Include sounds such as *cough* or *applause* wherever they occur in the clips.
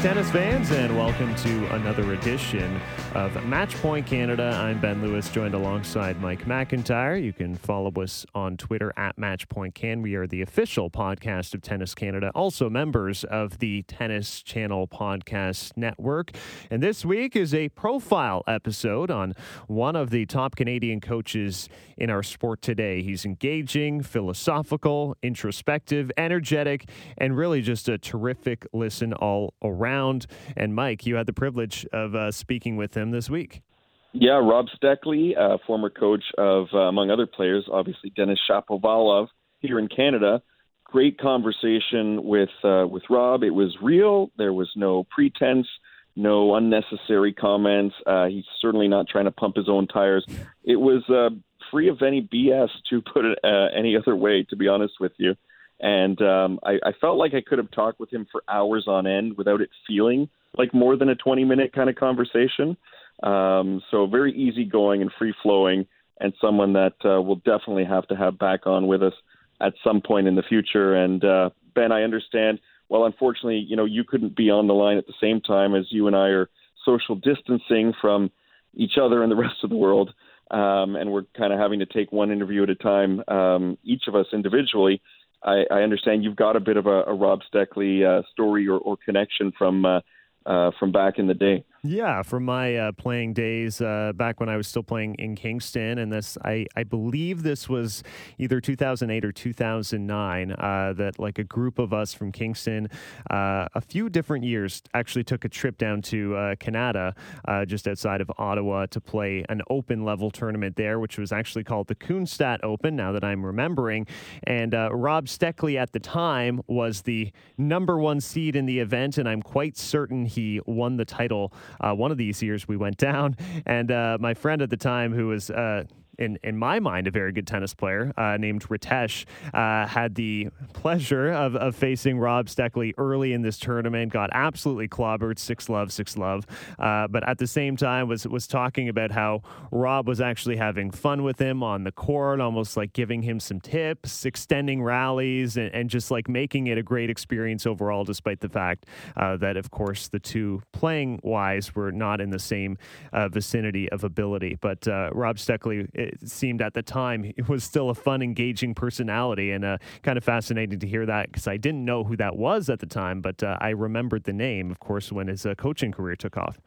tennis fans, and welcome to another edition of Matchpoint Canada. I'm Ben Lewis, joined alongside Mike McIntyre. You can follow us on Twitter at Matchpoint Can. We are the official podcast of Tennis Canada, also members of the Tennis Channel Podcast Network. And this week is a profile episode on one of the top Canadian coaches in our sport today. He's engaging, philosophical, introspective, energetic, and really just a terrific listen all around. And Mike, you had the privilege of uh, speaking with him this week. Yeah, Rob Steckley, uh, former coach of, uh, among other players, obviously Denis Shapovalov here in Canada. Great conversation with uh, with Rob. It was real. There was no pretense, no unnecessary comments. Uh, he's certainly not trying to pump his own tires. It was uh, free of any BS, to put it uh, any other way. To be honest with you, and um, I, I felt like I could have talked with him for hours on end without it feeling like more than a 20 minute kind of conversation. Um, so very easygoing and free flowing, and someone that uh, we'll definitely have to have back on with us at some point in the future. And uh, Ben, I understand. Well, unfortunately, you know, you couldn't be on the line at the same time as you and I are social distancing from each other and the rest of the world. Um, and we're kind of having to take one interview at a time, um, each of us individually. I, I understand you've got a bit of a, a Rob Steckley uh, story or, or connection from uh, uh, from back in the day. Yeah, from my uh, playing days uh, back when I was still playing in Kingston, and this I, I believe this was either 2008 or 2009 uh, that like a group of us from Kingston, uh, a few different years, actually took a trip down to uh, Kanata, uh, just outside of Ottawa, to play an open level tournament there, which was actually called the Kanata Open. Now that I'm remembering, and Rob Steckley at the time was the number one seed in the event, and I'm quite certain he won the title uh, one of these years we went down, and uh, my friend at the time, who was uh, in, in my mind, a very good tennis player uh, named Ritesh, uh, had the pleasure of, of facing Rob Steckley early in this tournament, got absolutely clobbered, six love, six love. Uh, but at the same time, was, was talking about how Rob was actually having fun with him on the court, almost like giving him some tips, extending rallies, and, and just like making it a great experience overall, despite the fact uh, that, of course, the two playing wise were not in the same uh, vicinity of ability. But uh, Rob Steckley, it seemed at the time he was still a fun, engaging personality, and uh, kind of fascinating to hear that because I didn't know who that was at the time, but uh, I remembered the name, of course, when his uh, coaching career took off.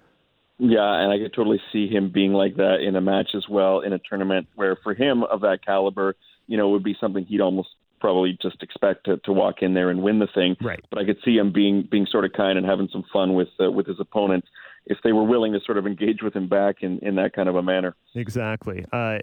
Yeah, and I could totally see him being like that in a match as well in a tournament where, for him of that caliber, you know, it would be something he'd almost probably just expect to, to walk in there and win the thing. Right. But I could see him being being sort of kind and having some fun with uh, with his opponents if they were willing to sort of engage with him back in, in that kind of a manner. Exactly. Uh,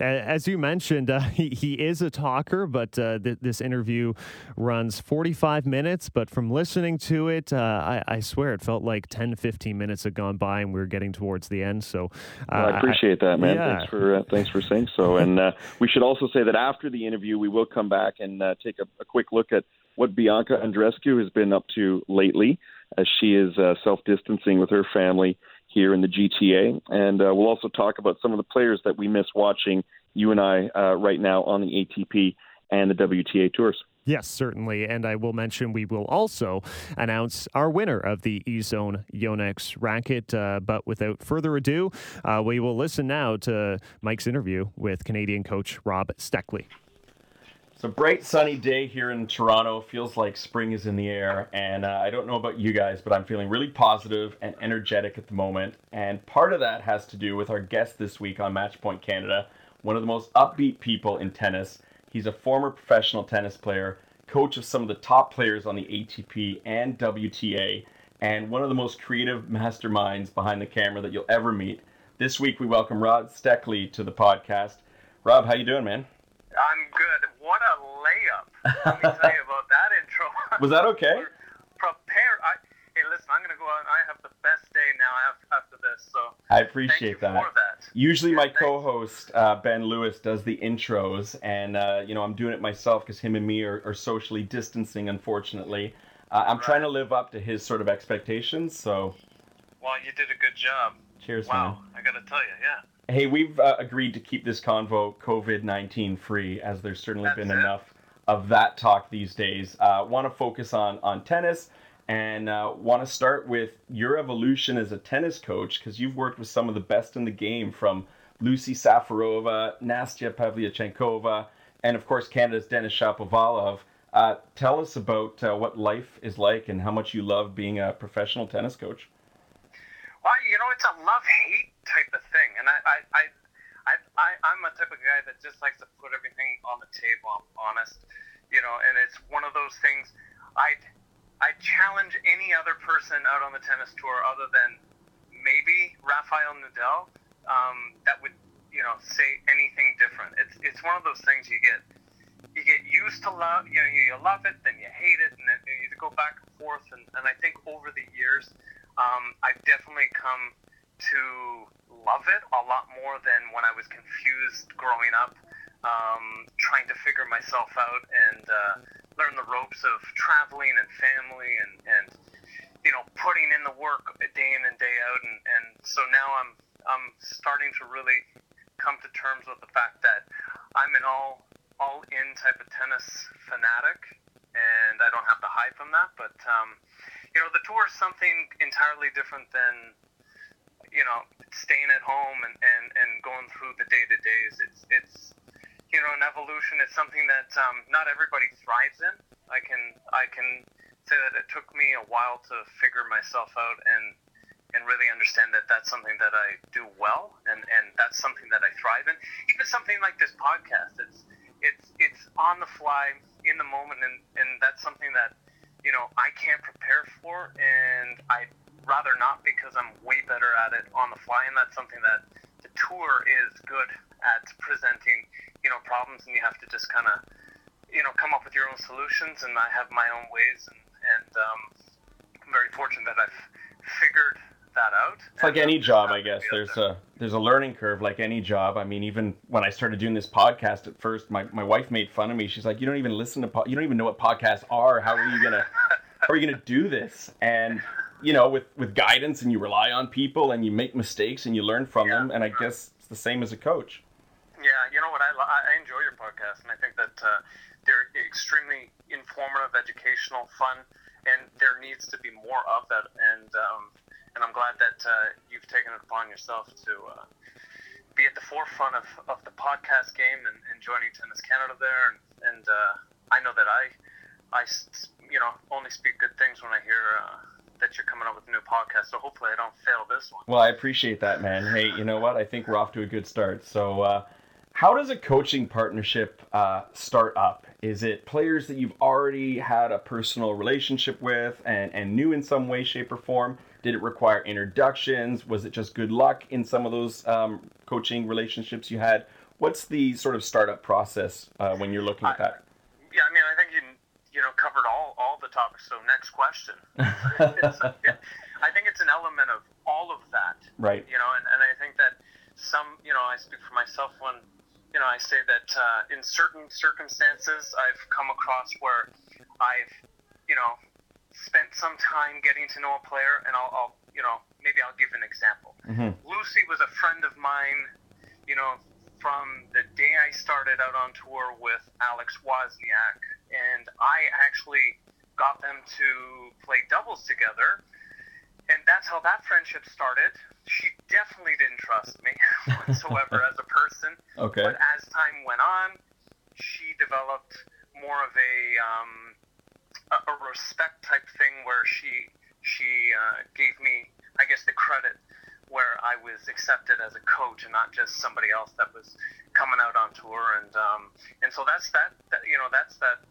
as you mentioned, uh, *laughs* he, he is a talker, but uh, th- this interview runs 45 minutes. But from listening to it, uh, I, I, swear it felt like 10 to 15 minutes had gone by and we were getting towards the end. So well, I appreciate that, man. Yeah. Thanks for uh, thanks for saying so. And uh, we should also say that after the interview, we will come back and take a, a quick look at what Bianca Andreescu has been up to lately as she is uh, self distancing with her family here in the GTA. And uh, we'll also talk about some of the players that we miss watching, you and I, uh, right now on the ATP and the WTA tours. Yes, certainly. And I will mention we will also announce our winner of the E Zone Yonex racket. Uh, but without further ado, uh, we will listen now to Mike's interview with Canadian coach Rob Steckley. It's a bright sunny day here in Toronto. Feels like spring is in the air. And uh, I don't know about you guys, but I'm feeling really positive and energetic at the moment. And part of that has to do with our guest this week on Matchpoint Canada, one of the most upbeat people in tennis. He's a former professional tennis player, coach of some of the top players on the ATP and WTA, and one of the most creative masterminds behind the camera that you'll ever meet. This week we welcome Rob Steckley to the podcast. Rob, how you doing, man? I'm good. What a layup! Let me tell you *laughs* about that intro. *laughs* Was that okay? Prepare. I, hey, listen, I'm gonna go out. I have the best day now after this. So I appreciate that. that. Usually, yeah, my co-host uh, Ben Lewis does the intros, and uh, you know I'm doing it myself because him and me are, are socially distancing. Unfortunately, uh, I'm right. trying to live up to his sort of expectations. So. Well, you did a good job. Cheers, wow, man. I gotta tell you, yeah. Hey, we've uh, agreed to keep this convo COVID 19 free, as there's certainly That's been it. enough of that talk these days. Uh, Want to focus on, on tennis and uh, want to start with your evolution as a tennis coach because you've worked with some of the best in the game from Lucie Safarova, Nastya Pavlyuchenkova, and of course Canada's Denis Shapovalov. Uh, tell us about uh, what life is like and how much you love being a professional tennis coach. Well, you know, it's a love-hate type of thing, and I, I, I, I, I'm a type of guy that just likes to put everything on the table. I'm honest, you know, and it's one of those things. I, I challenge any other person out on the tennis tour other than maybe Rafael Nadal um, that would you know say anything different. It's it's one of those things you get you get used to love you know you love it then you hate it and then you go back and forth and, and I think over the years um, I've definitely come to love it a lot more than when I was confused growing up um, trying to figure myself out and uh, learn the ropes of traveling and family and, and you know putting in the work day in and day out and, and so now I'm I'm starting to really come to terms with the fact that I'm an all all in type of tennis fanatic, and I don't have to hide from that. But um, you know, the tour is something entirely different than staying at home and, and, and going through the day to days. It's it's you know an evolution. It's something that um, not everybody thrives in. I can I can say that it took me a while to figure myself out and and really understand that that's something that I do well, and, and that's something that I thrive in. Even something like this podcast, it's it's it's on the fly, in the moment, and, and that's something that you know I can't prepare for, and I rather not because I'm way better at it on the fly, and that's something that the tour is good at presenting, you know, problems, and you have to just kind of you know come up with your own solutions, and I have my own ways, and and um, I'm very fortunate that I've figured that out. It's like any job, I guess. There's a there's a learning curve, like any job. I mean, even when I started doing this podcast at first, my, my wife made fun of me. She's like, "You don't even listen to po- you don't even know what podcasts are. How are you gonna how are you gonna do this?" And you know, with with guidance, and you rely on people, and you make mistakes, and you learn from yeah, them. And I right. guess it's the same as a coach. Yeah, you know what? I I enjoy your podcast, and I think that uh, they're extremely informative, educational, fun, and there needs to be more of that. And um, and I'm glad that uh, you've taken it upon yourself to uh, be at the forefront of, of the podcast game and, and joining Tennis Canada there. And, and uh, I know that I, I, you know, only speak good things when I hear uh, that you're coming up with a new podcast. So hopefully I don't fail this one. Well, I appreciate that, man. Hey, you know what? I think we're off to a good start. So, uh, how does a coaching partnership uh, start up? Is it players that you've already had a personal relationship with and, and knew in some way, shape, or form? Did it require introductions? Was it just good luck in some of those um, coaching relationships you had? What's the sort of startup process uh, when you're looking at that? yeah, I mean, I think you you know covered all all the topics. So next question. *laughs* I think it's an element of all of that. Right. You know, and, and I think that some, you know, I speak for myself when you know, I say that uh, in certain circumstances, I've come across where I've, you know, spent some time getting to know a player, and I'll, I'll you know, maybe I'll give an example. Mm-hmm. Lucie was a friend of mine, you know, from the day I started out on tour with Alex Wozniak, and I actually got them to play doubles together and that's how that friendship started. She definitely didn't trust me *laughs* whatsoever as a person. *laughs* Okay. But as time went on, she developed more of a um, a, a respect type thing where she she uh, gave me, I guess, the credit where I was accepted as a coach and not just somebody else that was coming out on tour. And um, and so that's that, that you know that's that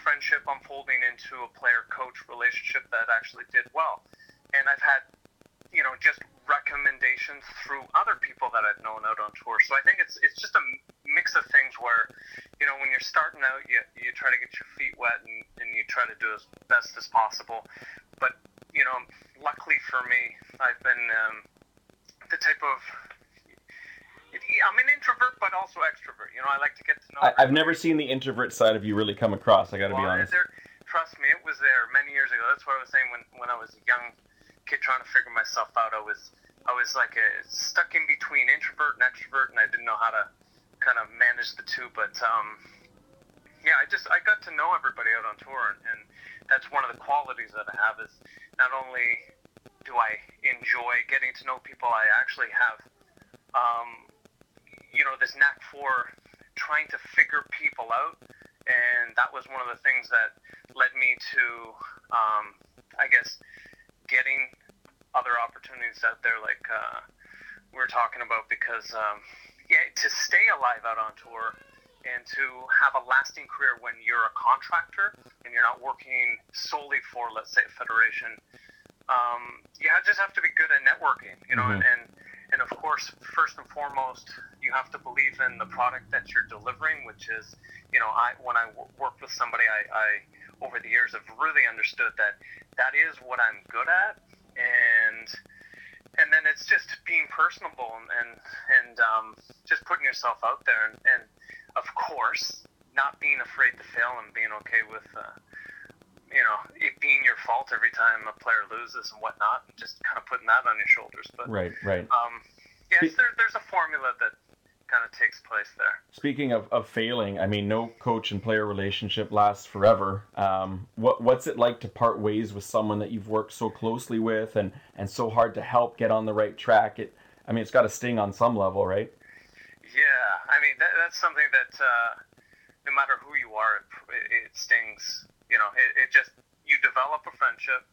friendship unfolding into a player coach relationship that actually did well and I've had, you know, just recommendations through other people that I've known out on tour. So I think it's it's just a mix of things where, you know, when you're starting out, you you try to get your feet wet and, and you try to do as best as possible. But you know, luckily for me, I've been um, the type of I'm an introvert, but also extrovert. You know, I like to get to know. I, have never seen the introvert side of you really come across. I got to well, be honest. There, trust me, it was there many years ago. That's what I was saying when, when I was a young kid trying to figure myself out. I was I was like a, stuck in between introvert and extrovert, and I didn't know how to kind of manage the two. But um, yeah, I just I got to know everybody out on tour, and, and that's one of the qualities that I have is not only do I enjoy getting to know people, I actually have, um, you know, this knack for trying to figure people out, and that was one of the things that led me to, um, I guess, getting other opportunities out there, like uh, we are talking about, because um, yeah, to stay alive out on tour and to have a lasting career when you're a contractor and you're not working solely for, let's say, a federation. Um, you just have to be good at networking, you know, mm-hmm. and, and of course, first and foremost, you have to believe in the product that you're delivering, which is, you know, I when I w- worked with somebody, I, I over the years have really understood that that is what I'm good at, and and then it's just being personable and and, and um, just putting yourself out there and, and of course, not being afraid to fail and being okay with, uh, you know, it being your fault every time a player loses and whatnot, and just kind of putting that on your shoulders. But right, right. Um, yes, there, there's a formula that kind of takes place there. Speaking of, of failing, I mean, no coach and player relationship lasts forever. Um, what what's it like to part ways with someone that you've worked so closely with and and so hard to help get on the right track? It, I mean, it's got to sting on some level, right? Yeah, I mean that, that's something that uh, no matter who you are, it, it stings. You know, it, it, just you develop a friendship.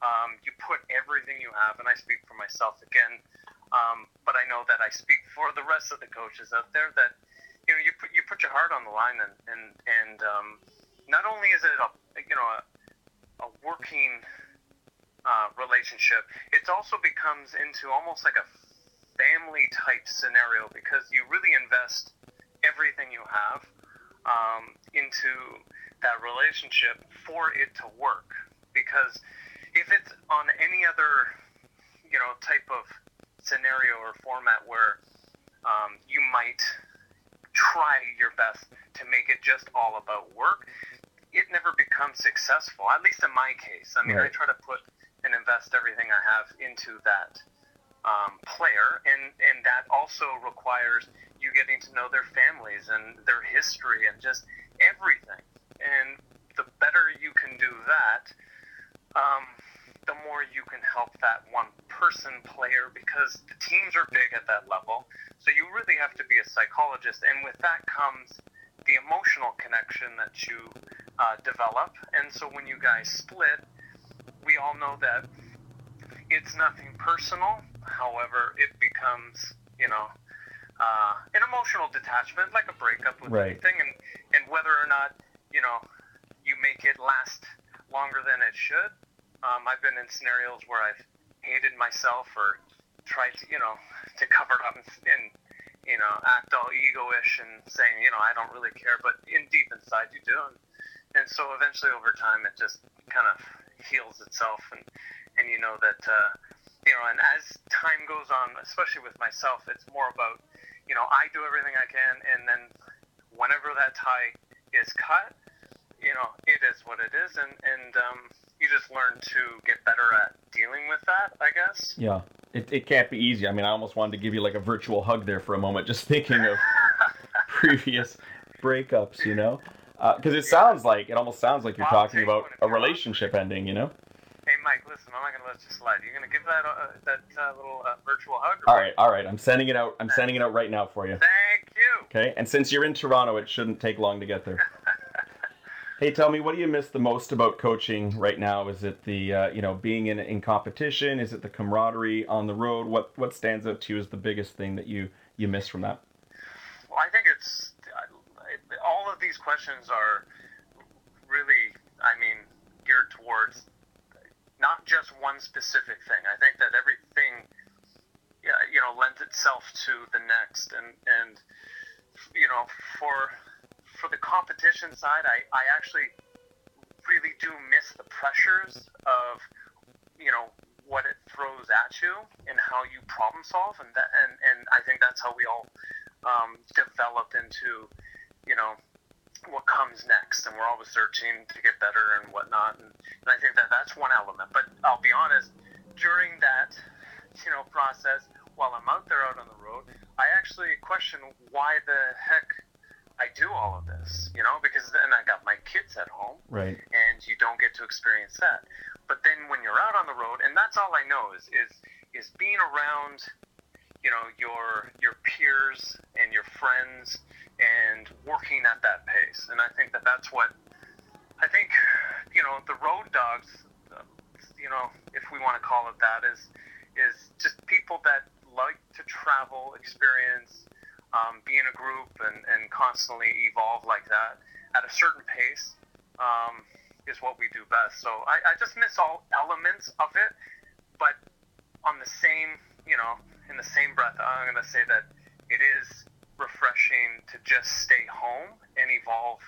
Um, you put everything you have, and I speak for myself again, um, but I know that I speak for the rest of the coaches out there that you know you put you put your heart on the line, and and and um, not only is it a you know a, a working uh, relationship, it also becomes into almost like a family type scenario because you really invest everything you have um, into that relationship for it to work. Because if it's on any other, you know, type of scenario or format where um, you might try your best to make it just all about work, it never becomes successful. At least in my case. I mean, right. I try to put and invest everything I have into that um, player, and and that also requires you getting to know their families and their history and just everything. And the better you can do that, um, the more you can help that one person player because the teams are big at that level. So you really have to be a psychologist, and with that comes the emotional connection that you uh, develop. And so when you guys split, we all know that it's nothing personal. However, it becomes, you know, uh, an emotional detachment, like a breakup with right. anything, and and whether or not you know you make it last longer than it should. Um, I've been in scenarios where I've hated myself or tried to, you know, *laughs* to cover it up and, and you know, act all egoish and saying, you know, I don't really care, but in deep inside you do. And, and so eventually over time it just kind of heals itself and and you know that uh, you know, and as time goes on, especially with myself, it's more about you know I do everything I can, and then whenever that tie is cut, you know, it is what it is, and and um, you just learn to get better at dealing with that, I guess. Yeah, it it can't be easy. I mean, I almost wanted to give you like a virtual hug there for a moment, just thinking of *laughs* previous breakups, you know because uh, it sounds like it almost sounds like you're I'll talking about a relationship ending, you know. Hey, Mike, listen, I'm not going to let you slide. You're going to give that uh, that uh, little uh, virtual hug. All right, all right. I'm sending it out. I'm sending it out right now for you. Thank you. Okay, and since you're in Toronto, it shouldn't take long to get there. *laughs* hey, tell me, what do you miss the most about coaching right now? Is it the uh, you know being in in competition? Is it the camaraderie on the road? What what stands out to you as the biggest thing that you you miss from that? Well, I think it's all of these questions are really, I mean, geared towards not just one specific thing. I think that everything, you know, lends itself to the next, and and you know, for for the competition side, I I actually really do miss the pressures of you know what it throws at you and how you problem solve, and that and and I think that's how we all um, develop into you know what comes next, and we're always searching to get better and whatnot. And, and I think that that's one element. But I'll be honest, during that you know process, while I'm out there out on the road, I actually question why the heck I do all of this, you know, because then I got my kids at home, right? And you don't get to experience that. But then when you're out on the road, and that's all I know is is is being around, you know, your your peers and your friends, and working at that pace. And I think that that's what I think, you know, the road dogs, you know, if we want to call it that, is is just people that like to travel, experience um, be in a group and, and constantly evolve like that at a certain pace um, is what we do best. So I, I just miss all elements of it, but on the same, you know, in the same breath, I'm going to say that it is refreshing to just stay home and evolve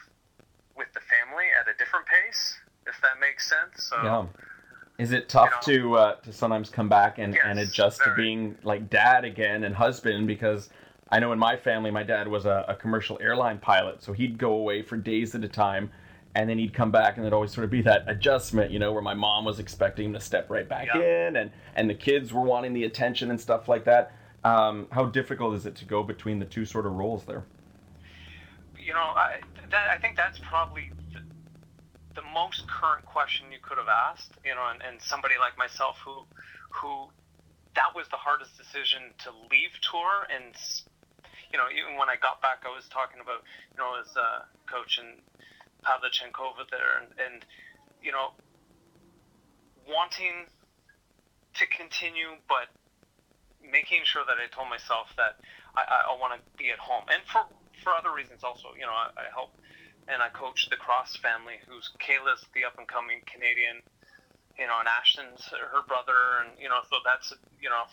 with the family at a different pace, if that makes sense. So. Yeah. Is it tough you know, to uh, to sometimes come back and, yes, and adjust very. to being like dad again and husband because I know in my family, my dad was a, a, commercial airline pilot, so he'd go away for days at a time, and then he'd come back, and there'd always sort of be that adjustment, you know, where my mom was expecting him to step right back yeah. in, and and the kids were wanting the attention and stuff like that. Um, how difficult is it to go between the two sort of roles there? You know, I, that, I think that's probably the, the most current question you could have asked. You know, and, and somebody like myself who who that was the hardest decision to leave tour and you know, even when I got back, I was talking about, you know, as uh, coach and Pavlyuchenkova there, and, and you know, wanting to continue, but making sure that I told myself that I, I, I want to be at home, and for for other reasons also. You know, I, I help and I coach the Cross family, who's Kayla's the up and coming Canadian, you know, and Ashton's her brother, and you know, so that's you know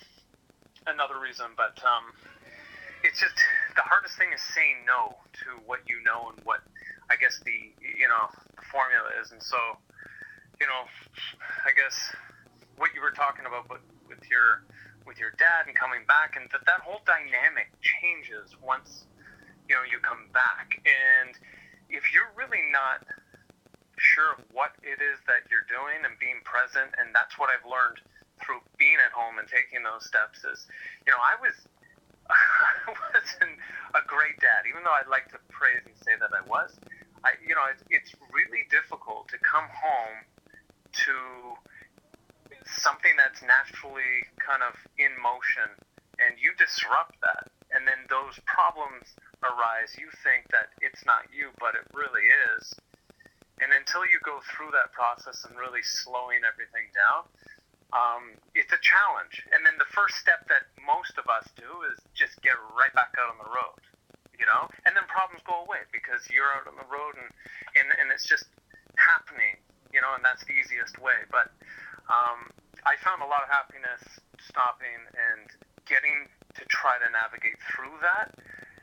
another reason. But um, it's just the hardest thing is saying no to what you know and what I guess the you know the formula is, and so you know I guess what you were talking about, but with your with your dad and coming back, and that that whole dynamic changes once you know you come back, and if you're really not sure of what it is that you're doing and being present, and that's what I've learned through being at home and taking those steps is, you know, I was I *laughs* wasn't a great dad, even though I'd like to praise and say that I was. I, you know, it's, it's really difficult to come home to something that's naturally kind of in motion, and you disrupt that, and then those problems arise. You think that it's not you, but it really is. And until you go through that process and really slowing everything down, um, it's a challenge. And then the first step that most of us do is just get right back out on the road, you know, and then problems go away because you're out on the road and, and, and it's just happening, you know, and that's the easiest way. But um, I found a lot of happiness stopping and getting to try to navigate through that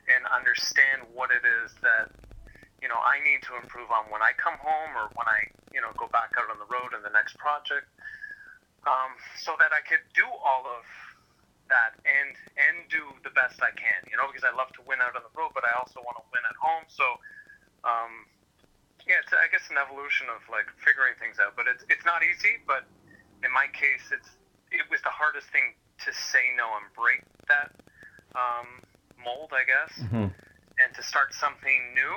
and understand what it is that you know I need to improve on when I come home or when I you know go back out on the road in the next project um, so that I could do all of that and and do the best I can, you know, because I love to win out on the road, but I also want to win at home. So, um, yeah, it's I guess an evolution of like figuring things out, but it's it's not easy. But in my case, it's it was the hardest thing to say no and break that um, mold, I guess, mm-hmm. and to start something new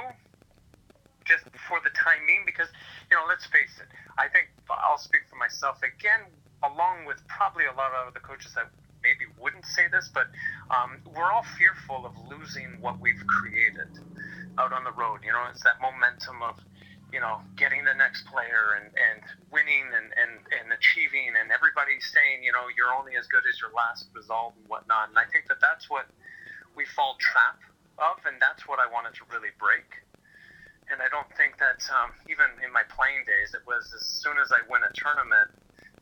just for the time being. Because you know, let's face it, I think I'll speak for myself again along with probably a lot of the coaches that maybe wouldn't say this, but um, we're all fearful of losing what we've created out on the road. You know, it's that momentum of, you know, getting the next player and, and winning and, and, and achieving, and everybody saying, you know, you're only as good as your last result and whatnot. And I think that that's what we fall trap of, and that's what I wanted to really break. And I don't think that um, even in my playing days, it was as soon as I win a tournament,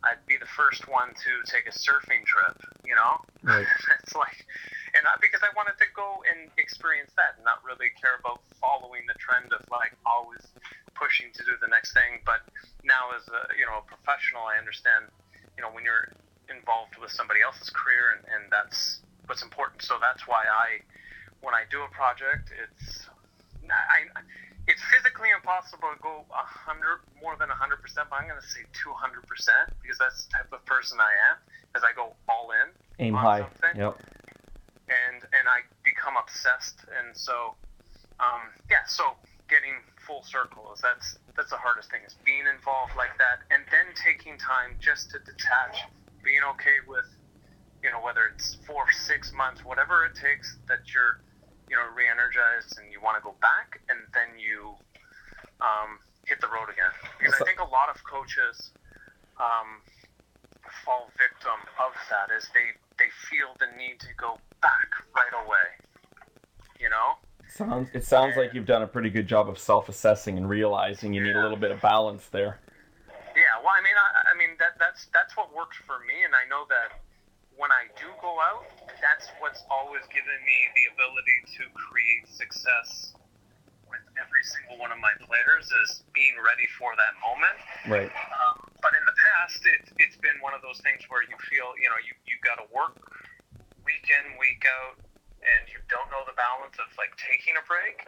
I'd be the first one to take a surfing trip. You know, right. *laughs* it's like, and not because I wanted to go and experience that, and not really care about following the trend of like always pushing to do the next thing. But now, as a you know a professional, I understand. You know, when you're involved with somebody else's career, and, and that's what's important. So that's why I, when I do a project, it's I it's physically impossible to go a hundred more than a hundred percent, but I'm going to say two hundred percent because that's the type of person I am. As I go all in, aim high, yep, and and I become obsessed, and so um, yeah, so getting full circle is that's that's the hardest thing is being involved like that, and then taking time just to detach, being okay with, you know, whether it's four, six months, whatever it takes that you're, you know, re-energized and you want to go back, and then you um, hit the road again. Because I think a lot of coaches um, fall victim of that is they they feel the need to go back right away. You know. Sounds it sounds like you've done a pretty good job of self-assessing and realizing you need a little bit of balance there. Yeah, well, I mean, I, I mean that that's that's what works for me, and I know that when I do go out, that's what's always given me the ability to create success with every single one of my players is being ready for that moment. Right. Um, but in the past, it, it's been one of those things where you feel, you know, you you got to work week in, week out, and you don't know the balance of like taking a break.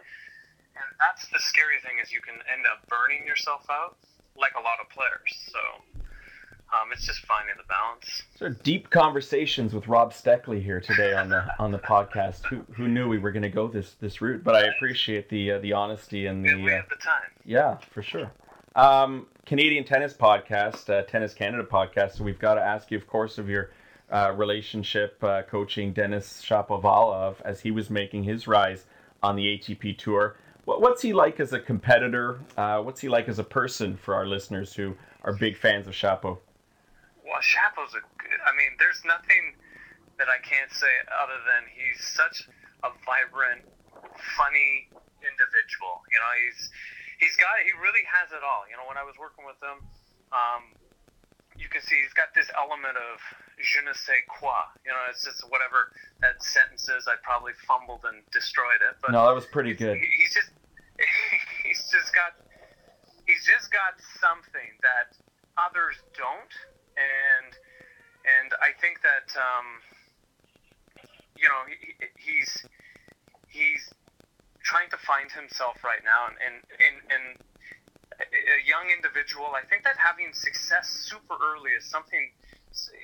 And that's the scary thing is you can end up burning yourself out like a lot of players. So um, it's just finding the balance. So deep conversations with Rob Steckley here today on the *laughs* on the podcast. Who who knew we were going to go this this route? But I appreciate the uh, the honesty and the And we have the time. yeah for sure. Um, Canadian Tennis Podcast, uh, Tennis Canada Podcast. So we've got to ask you, of course, of your uh, relationship uh, coaching Denis Shapovalov as he was making his rise on the ATP Tour. What, what's he like as a competitor? Uh, what's he like as a person for our listeners who are big fans of Shapo? Well, Shapo's a good. I mean, there's nothing that I can't say other than he's such a vibrant, funny individual. You know, he's he's got he really has it all. You know, when I was working with him, um, you can see he's got this element of je ne sais quoi. You know, it's just whatever that sentence is. I probably fumbled and destroyed it, but No, that was pretty good. he- he's just *laughs* he's just got he's just got something that others don't and and I think that um, you know he, he's he's trying to find himself right now. And and, and and a young individual I think that having success super early is something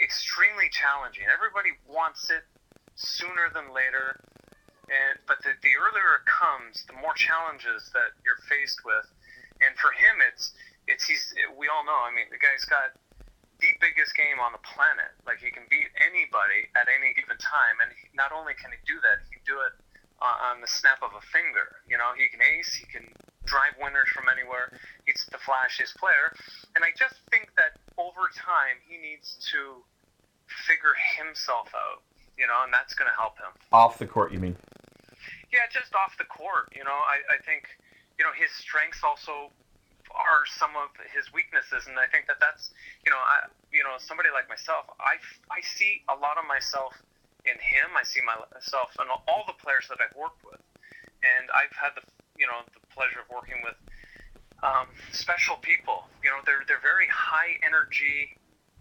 extremely challenging. Everybody wants it sooner than later. And but the, the earlier it comes the more challenges that you're faced with. And for him it's it's he's we all know i mean the guy's got the biggest game on the planet. Like he can beat anybody at any given time and he, not only can he do that he can do it on, on the snap of a finger. You know he can ace he can drive winners from anywhere. He's the flashiest player. And i just think that over time he needs to figure himself out you know and that's going to help him. Off the court, you mean? yeah, just off the court. You know, I, I think, you know, his strengths also are some of his weaknesses, and I think that that's, you know, I, you know, somebody like myself, I, I see a lot of myself in him. I see myself in all the players that I've worked with, and I've had the, you know, the pleasure of working with um, special people. You know, they're they're very high energy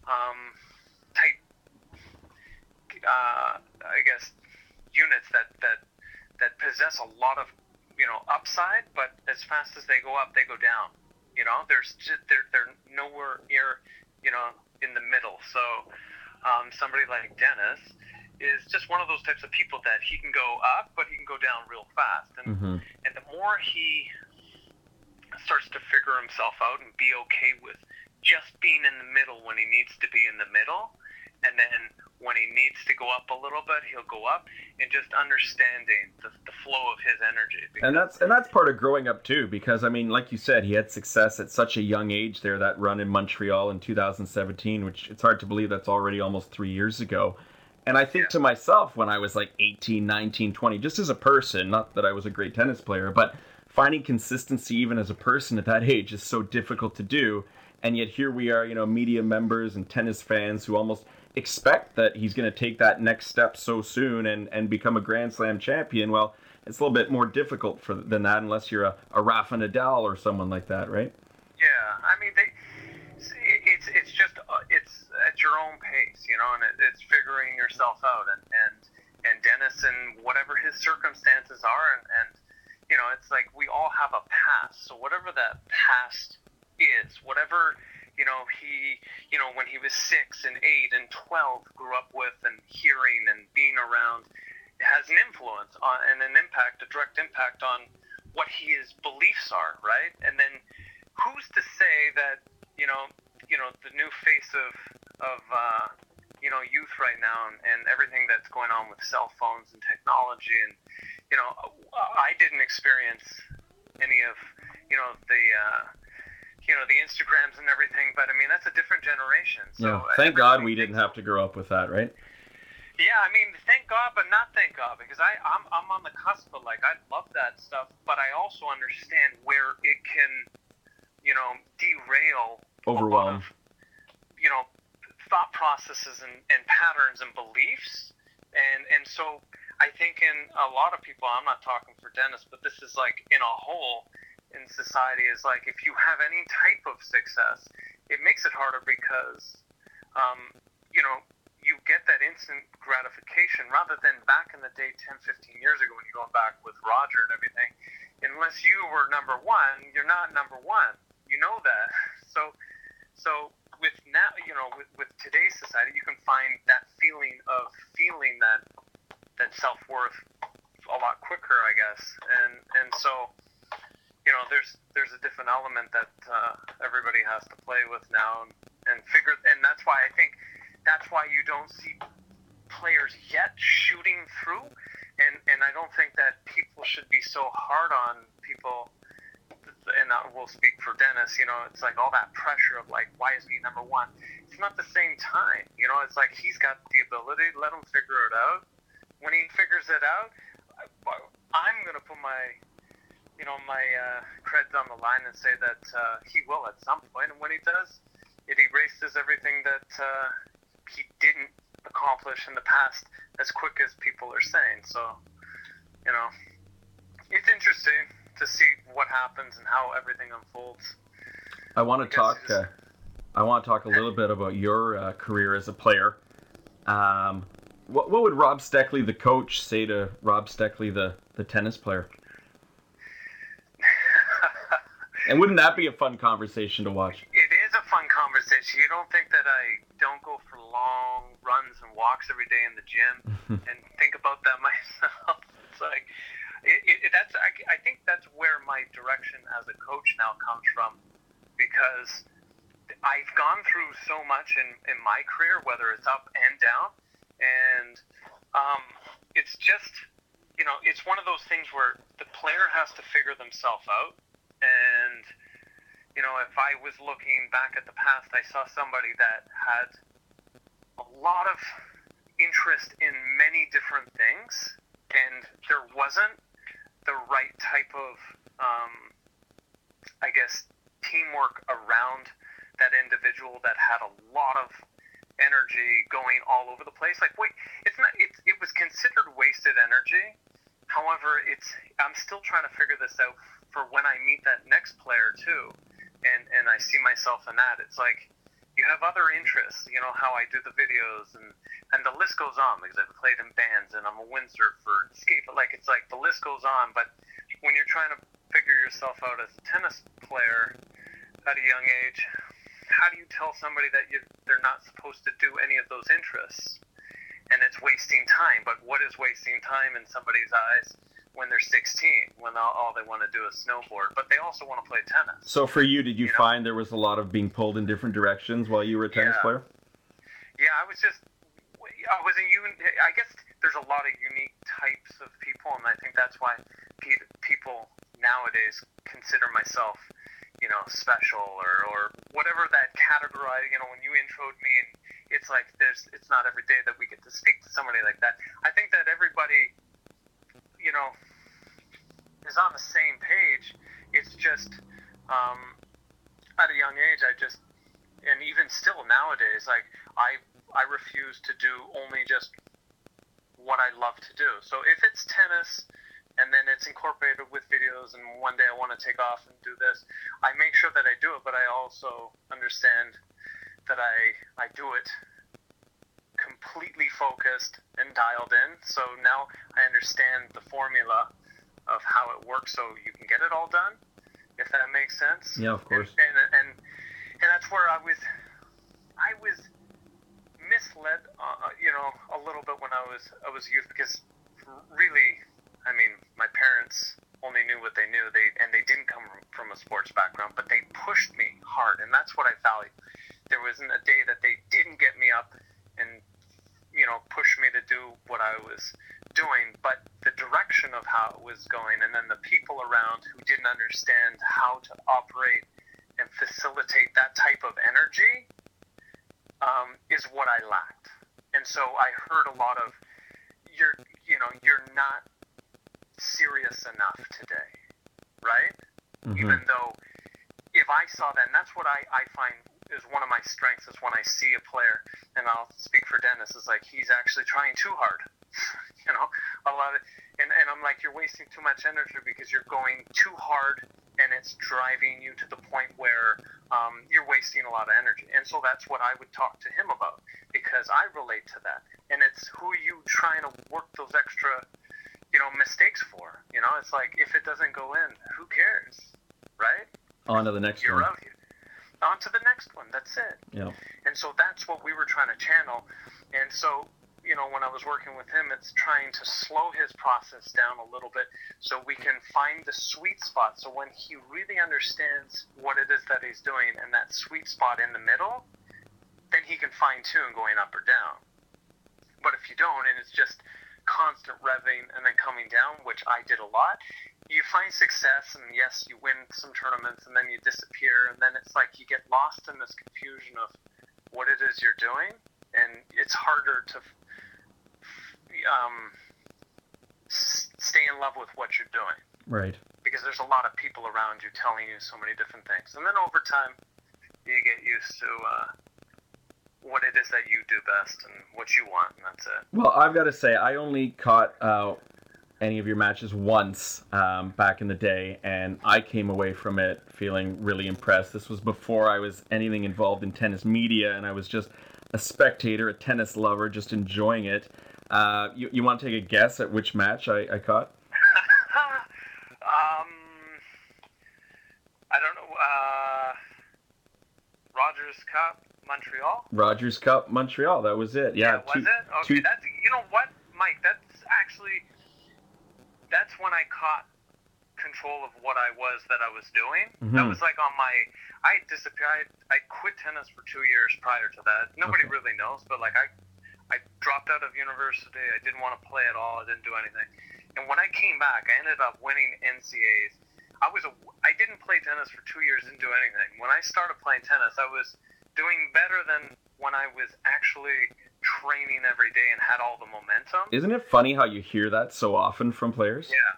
um, type, uh, I guess, units that that that possess a lot of you know upside, but as fast as they go up, they go down. You know, there's just, they're they're nowhere near you know in the middle. So um, somebody like Denis is just one of those types of people that he can go up, but he can go down real fast. And Mm-hmm. and the more he starts to figure himself out and be okay with just being in the middle when he needs to be in the middle, and then when he needs to go up a little bit, he'll go up, and just understanding the, the flow of his energy. And that's and that's part of growing up too, because I mean, like you said, he had success at such a young age there. That run in Montreal in 2017, which it's hard to believe that's already almost three years ago. And I think to myself when I was like 18, 19, 20, just as a person, not that I was a great tennis player, but finding consistency even as a person at that *laughs* age is so difficult to do. And yet here we are, you know, media members and tennis fans who almost expect that he's going to take that next step so soon and, and become a Grand Slam champion. Well, it's a little bit more difficult for than that unless you're a, a Rafa Nadal or someone like that, right? Yeah, I mean, they, it's it's just uh, it's at your own pace, you know, and it, it's figuring yourself out, and and and Denis and whatever his circumstances are, and and you know, it's like we all have a past, so whatever that past is, whatever you know he you know when he was six and eight and twelve grew up with and hearing and being around has an influence on and an impact, a direct impact on what his beliefs are, right? And then who's to say that you know you know the new face of of uh, you know youth right now and, and everything that's going on with cell phones and technology and you know I didn't experience any of you know the uh, you know the Instagrams and everything, but I mean that's a different generation. So yeah, thank God we didn't have to grow up with that, right? Yeah, I mean, thank God, but not thank God, because I, I'm, I'm on the cusp of like I love that stuff, but I also understand where it can, you know, derail, overwhelm, of, you know, thought processes and, and patterns and beliefs, and and so I think in a lot of people, I'm not talking for Denis, but this is like in a whole in society is like if you have any type of success, it makes it harder because, um, you know you get that instant gratification rather than back in the day 10 15 years ago when you're going back with roger and everything. Unless you were number one you're not number one. You know that. *laughs* So so with now you know with, with today's society you can find that feeling of feeling that that self-worth a lot quicker i guess. And and so you know there's there's a different element that uh, everybody has to play with now and, and figure and that's why i think that's why you don't see players yet shooting through. And and I don't think that people should be so hard on people. And I will speak for Denis. You know, it's like all that pressure of like, why is he number one? It's not the same time. You know, it's like he's got the ability. Let him figure it out. When he figures it out, I'm gonna put my you know my uh, creds on the line and say that uh, he will at some point. and when he does, it erases everything that uh, he didn't accomplish in the past as quick as people are saying. So, you know, it's interesting to see what happens and how everything unfolds. I want to talk. Uh, I want to talk a little bit about your uh, career as a player. Um, what, what would Rob Steckley, the coach, say to Rob Steckley, the, the tennis player? And wouldn't that be a fun conversation to watch? It is a fun conversation. You don't think that I don't go for long runs and walks every day in the gym *laughs* and think about that *laughs* myself. It's like it, it, that's I, I think that's where my direction as a coach now comes from because I've gone through so much in, in my career, whether it's up and down, and um, it's just you know it's one of those things where the player has to figure themselves out and you know, if I was looking back at the past, I saw somebody that had a lot of interest in many different things, and there wasn't the right type of, um, I guess, teamwork around that individual that had a lot of energy going all over the place. Like, wait, it's not. It, it was considered wasted energy. However, it's. I'm still trying to figure this out for when I meet that next player too and and I see myself in that. It's like you have other interests, you know how I do the videos, and and the list goes on because I've played in bands and I'm a windsurfer, skate. But like it's like the list goes on. But when you're trying to figure yourself out as a tennis player at a young age, how do you tell somebody that you they're not supposed to do any of those interests? And it's wasting time. But what is wasting time in somebody's eyes? When they're 16, when all, all they want to do is snowboard, but they also want to play tennis. So for you, did you, you find know? there was a lot of being pulled in different directions while you were a tennis yeah. player? Yeah, I was just, I was a un. I guess there's a lot of unique types of people, and I think that's why people nowadays consider myself, you know, special or, or whatever that category. You know, when you introed me, and it's like there's, it's not every day that we get to speak to somebody like that. I think that everybody you know, is on the same page. It's just um, at a young age, I just, and even still nowadays, like I, I refuse to do only just what I love to do. So if it's tennis, and then it's incorporated with videos, and one day I want to take off and do this, I make sure that I do it, but I also understand that I I do it completely focused and dialed in. So now I understand the formula of how it works, so you can get it all done. If that makes sense. Yeah, of course. And and and, and that's where I was, I was misled, uh, you know, a little bit when I was I was youth because really, I mean, my parents only knew what they knew. They and they didn't come from a sports background, but they pushed me hard, and that's what I value. There wasn't a day that they didn't get me up and you know push me to do what I was doing, but the direction of how it was going, and then the people around who didn't understand how to operate and facilitate that type of energy um, is what I lacked. And so I heard a lot of you're you know you're not serious enough today, right? Mm-hmm. Even though if I saw that, and that's what I, I find is one of my strengths is when I see a player, and I'll speak for Denis, is like he's actually trying too hard. *laughs* you know, a lot of, and, and I'm like, you're wasting too much energy because you're going too hard and it's driving you to the point where um, you're wasting a lot of energy. And so that's what I would talk to him about because I relate to that. And it's who you trying to work those extra, you know, mistakes for. You know, it's like if it doesn't go in, who cares, right? On to the next you're one. Out here. On to the next one. That's it. Yeah. And so that's what we were trying to channel. And so you know, when I was working with him, it's trying to slow his process down a little bit so we can find the sweet spot. So when he really understands what it is that he's doing and that sweet spot in the middle, then he can fine tune going up or down. But if you don't, and it's just constant revving and then coming down, which I did a lot, you find success and yes, you win some tournaments and then you disappear and then it's like you get lost in this confusion of what it is you're doing and it's harder to um, stay in love with what you're doing. Right. Because there's a lot of people around you telling you so many different things, and then over time, you get used to uh, what it is that you do best and what you want, and that's it. Well, I've got to say, I only caught uh, any of your matches once um, back in the day, and I came away from it feeling really impressed. This was before I was anything involved in tennis media, and I was just a spectator, a tennis lover, just enjoying it. Uh, you, you want to take a guess at which match I, I caught? *laughs* um, I don't know. Uh, Rogers Cup, Montreal. Rogers Cup, Montreal. That was it. Yeah. yeah was two, it? Okay. Two... That's you know what, Mike. That's actually that's when I caught control of what I was that I was doing. Mm-hmm. That was like on my. I disappeared. I, I quit tennis for two years prior to that. Nobody okay. really knows, but like I I dropped out of university. I didn't want to play at all. I didn't do anything. And when I came back, I ended up winning NCAAs. I was a, I didn't play tennis for two years. Didn't do anything. When I started playing tennis, I was doing better than when I was actually training every day and had all the momentum. Isn't it funny how you hear that so often from players? Yeah,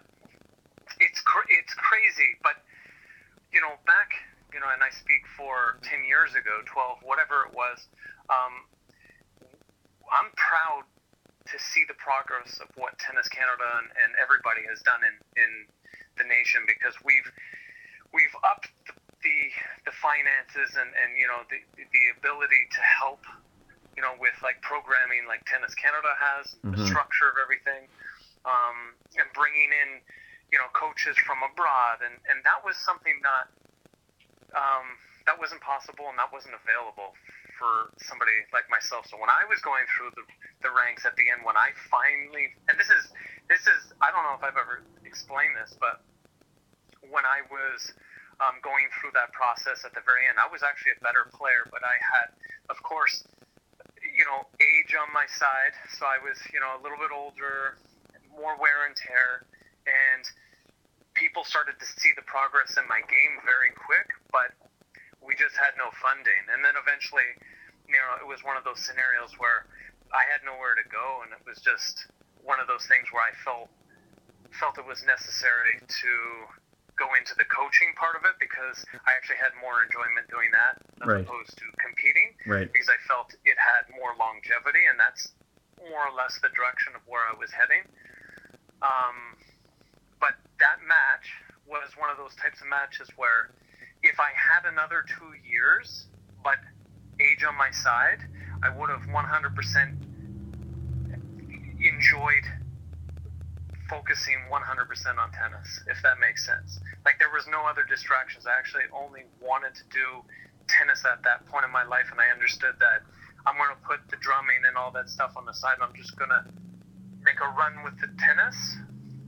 it's cr- it's crazy. But you know, back you know, and I speak for ten years ago, twelve, whatever it was. Um, I'm proud to see the progress of what Tennis Canada and, and everybody has done in, in the nation because we've we've upped the the, the finances and, and you know the the ability to help you know with like programming like Tennis Canada has mm-hmm. the structure of everything um, and bringing in you know coaches from abroad and and that was something that um, that wasn't possible and that wasn't available for somebody like myself. So when I was going through the, the ranks at the end, when I finally, and this is, this is, I don't know if I've ever explained this, but when I was um, going through that process at the very end, I was actually a better player, but I had, of course, you know, age on my side. So I was, you know, a little bit older, more wear and tear, and people started to see the progress in my game very quick, but we just had no funding. And then eventually, you know, it was one of those scenarios where I had nowhere to go, and it was just one of those things where I felt felt it was necessary to go into the coaching part of it because I actually had more enjoyment doing that as right. opposed to competing. Right. Because I felt it had more longevity, and that's more or less the direction of where I was heading. Um, but that match was one of those types of matches where if I had another two years, but age on my side, I would have 100% enjoyed focusing 100% on tennis, if that makes sense. Like there was no other distractions. I actually only wanted to do tennis at that point in my life, and I understood that I'm going to put the drumming and all that stuff on the side, I'm just going to make a run with the tennis,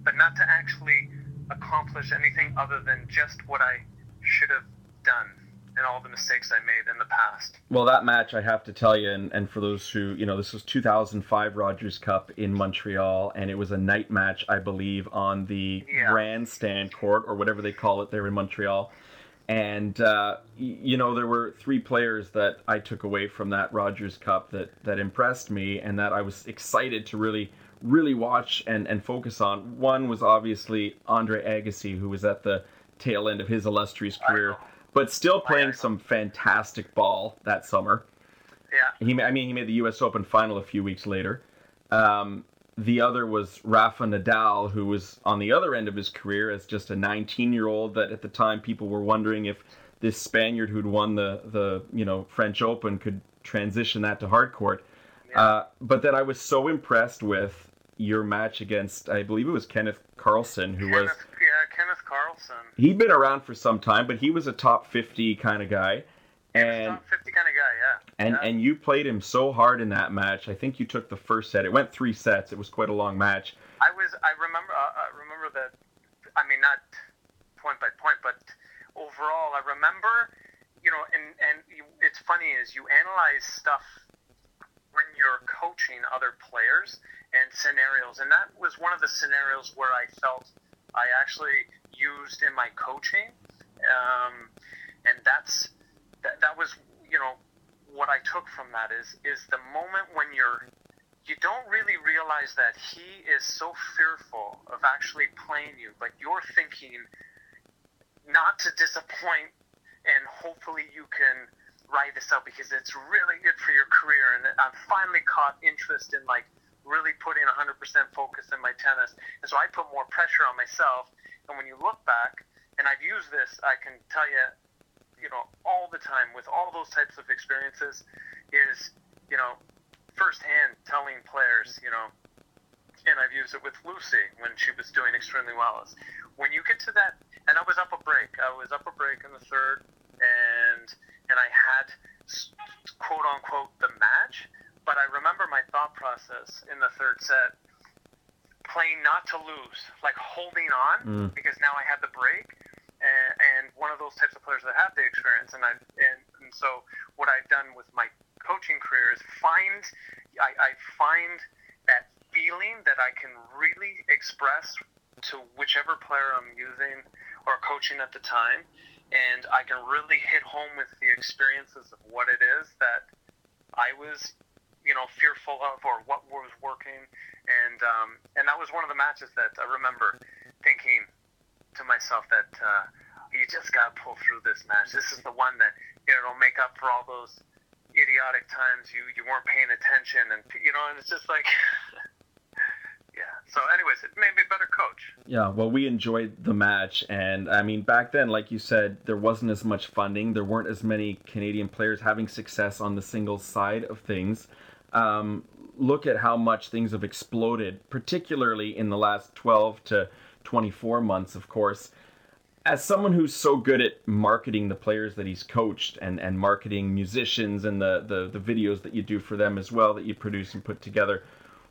but not to actually accomplish anything other than just what I should have done and all the mistakes I made in the past. Well, that match, I have to tell you, and, and for those who, you know, this was 2005 Rogers Cup in Montreal, and it was a night match, I believe, on the Yeah. grandstand court or whatever they call it there in Montreal. And, uh, you know, there were three players that I took away from that Rogers Cup that, that impressed me and that I was excited to really, really watch and, and focus on. One was obviously Andre Agassi, who was at the tail end of his illustrious career, but still playing some fantastic ball that summer. Yeah. He, I mean, he made the U.S. Open final a few weeks later. Um, the other was Rafa Nadal, who was on the other end of his career as just a 19-year-old. That at the time people were wondering if this Spaniard who'd won the the you know French Open could transition that to hard court. Uh, but that I was so impressed with your match against, I believe it was Kenneth Carlsen, who was yeah, Kenneth Carlsen. he'd been around for some time, but he was a top 50 kind of guy. And Top 50 kind of guy, yeah. and yeah. and you played him so hard in that match. I think you took the first set. It went three sets. It was quite a long match. I was I remember uh, I remember that I mean not point by point but overall I remember you know and and you, it's funny is you analyze stuff when you're coaching other players and scenarios and that was one of the scenarios where I felt I actually used in my coaching um, and that's that, that was you know what I took from that is is the moment when you're you don't really realize that he is so fearful of actually playing you, but you're thinking not to disappoint and hopefully you can ride this out because it's really good for your career. And I've finally caught interest in like really putting 100% focus in my tennis. And so I put more pressure on myself. And when you look back, and I've used this, I can tell you, you know, all the time with all those types of experiences is, you know, firsthand telling players, you know, and I've used it with Lucie when she was doing extremely well. Is when you get to that, and I was up a break. I was up a break in the third, and and I had quote unquote the match. But I remember my thought process in the third set, playing not to lose, like holding on mm. because now I had the break. And, and one of those types of players that have the experience, and I and, and so what I've done with my coaching career is find I, I find that feeling that I can really express to whichever player I'm using or coaching at the time, and I can really hit home with the experiences of what it is that I was, you know, fearful of or what was working, and um, and that was one of the matches that I remember thinking to myself that uh, you just got to pull through this match. This is the one that you know will make up for all those idiotic times you you weren't paying attention and you know and it's just like *laughs* yeah so anyways it made me a better coach Yeah, well, we enjoyed the match, and I mean, back then, like you said, there wasn't as much funding. There weren't as many Canadian players having success on the singles side of things. Um, look at how much things have exploded, particularly in the last 12 to 24 months, of course. As someone who's so good at marketing the players that he's coached and, and marketing musicians and the, the, the videos that you do for them as well that you produce and put together,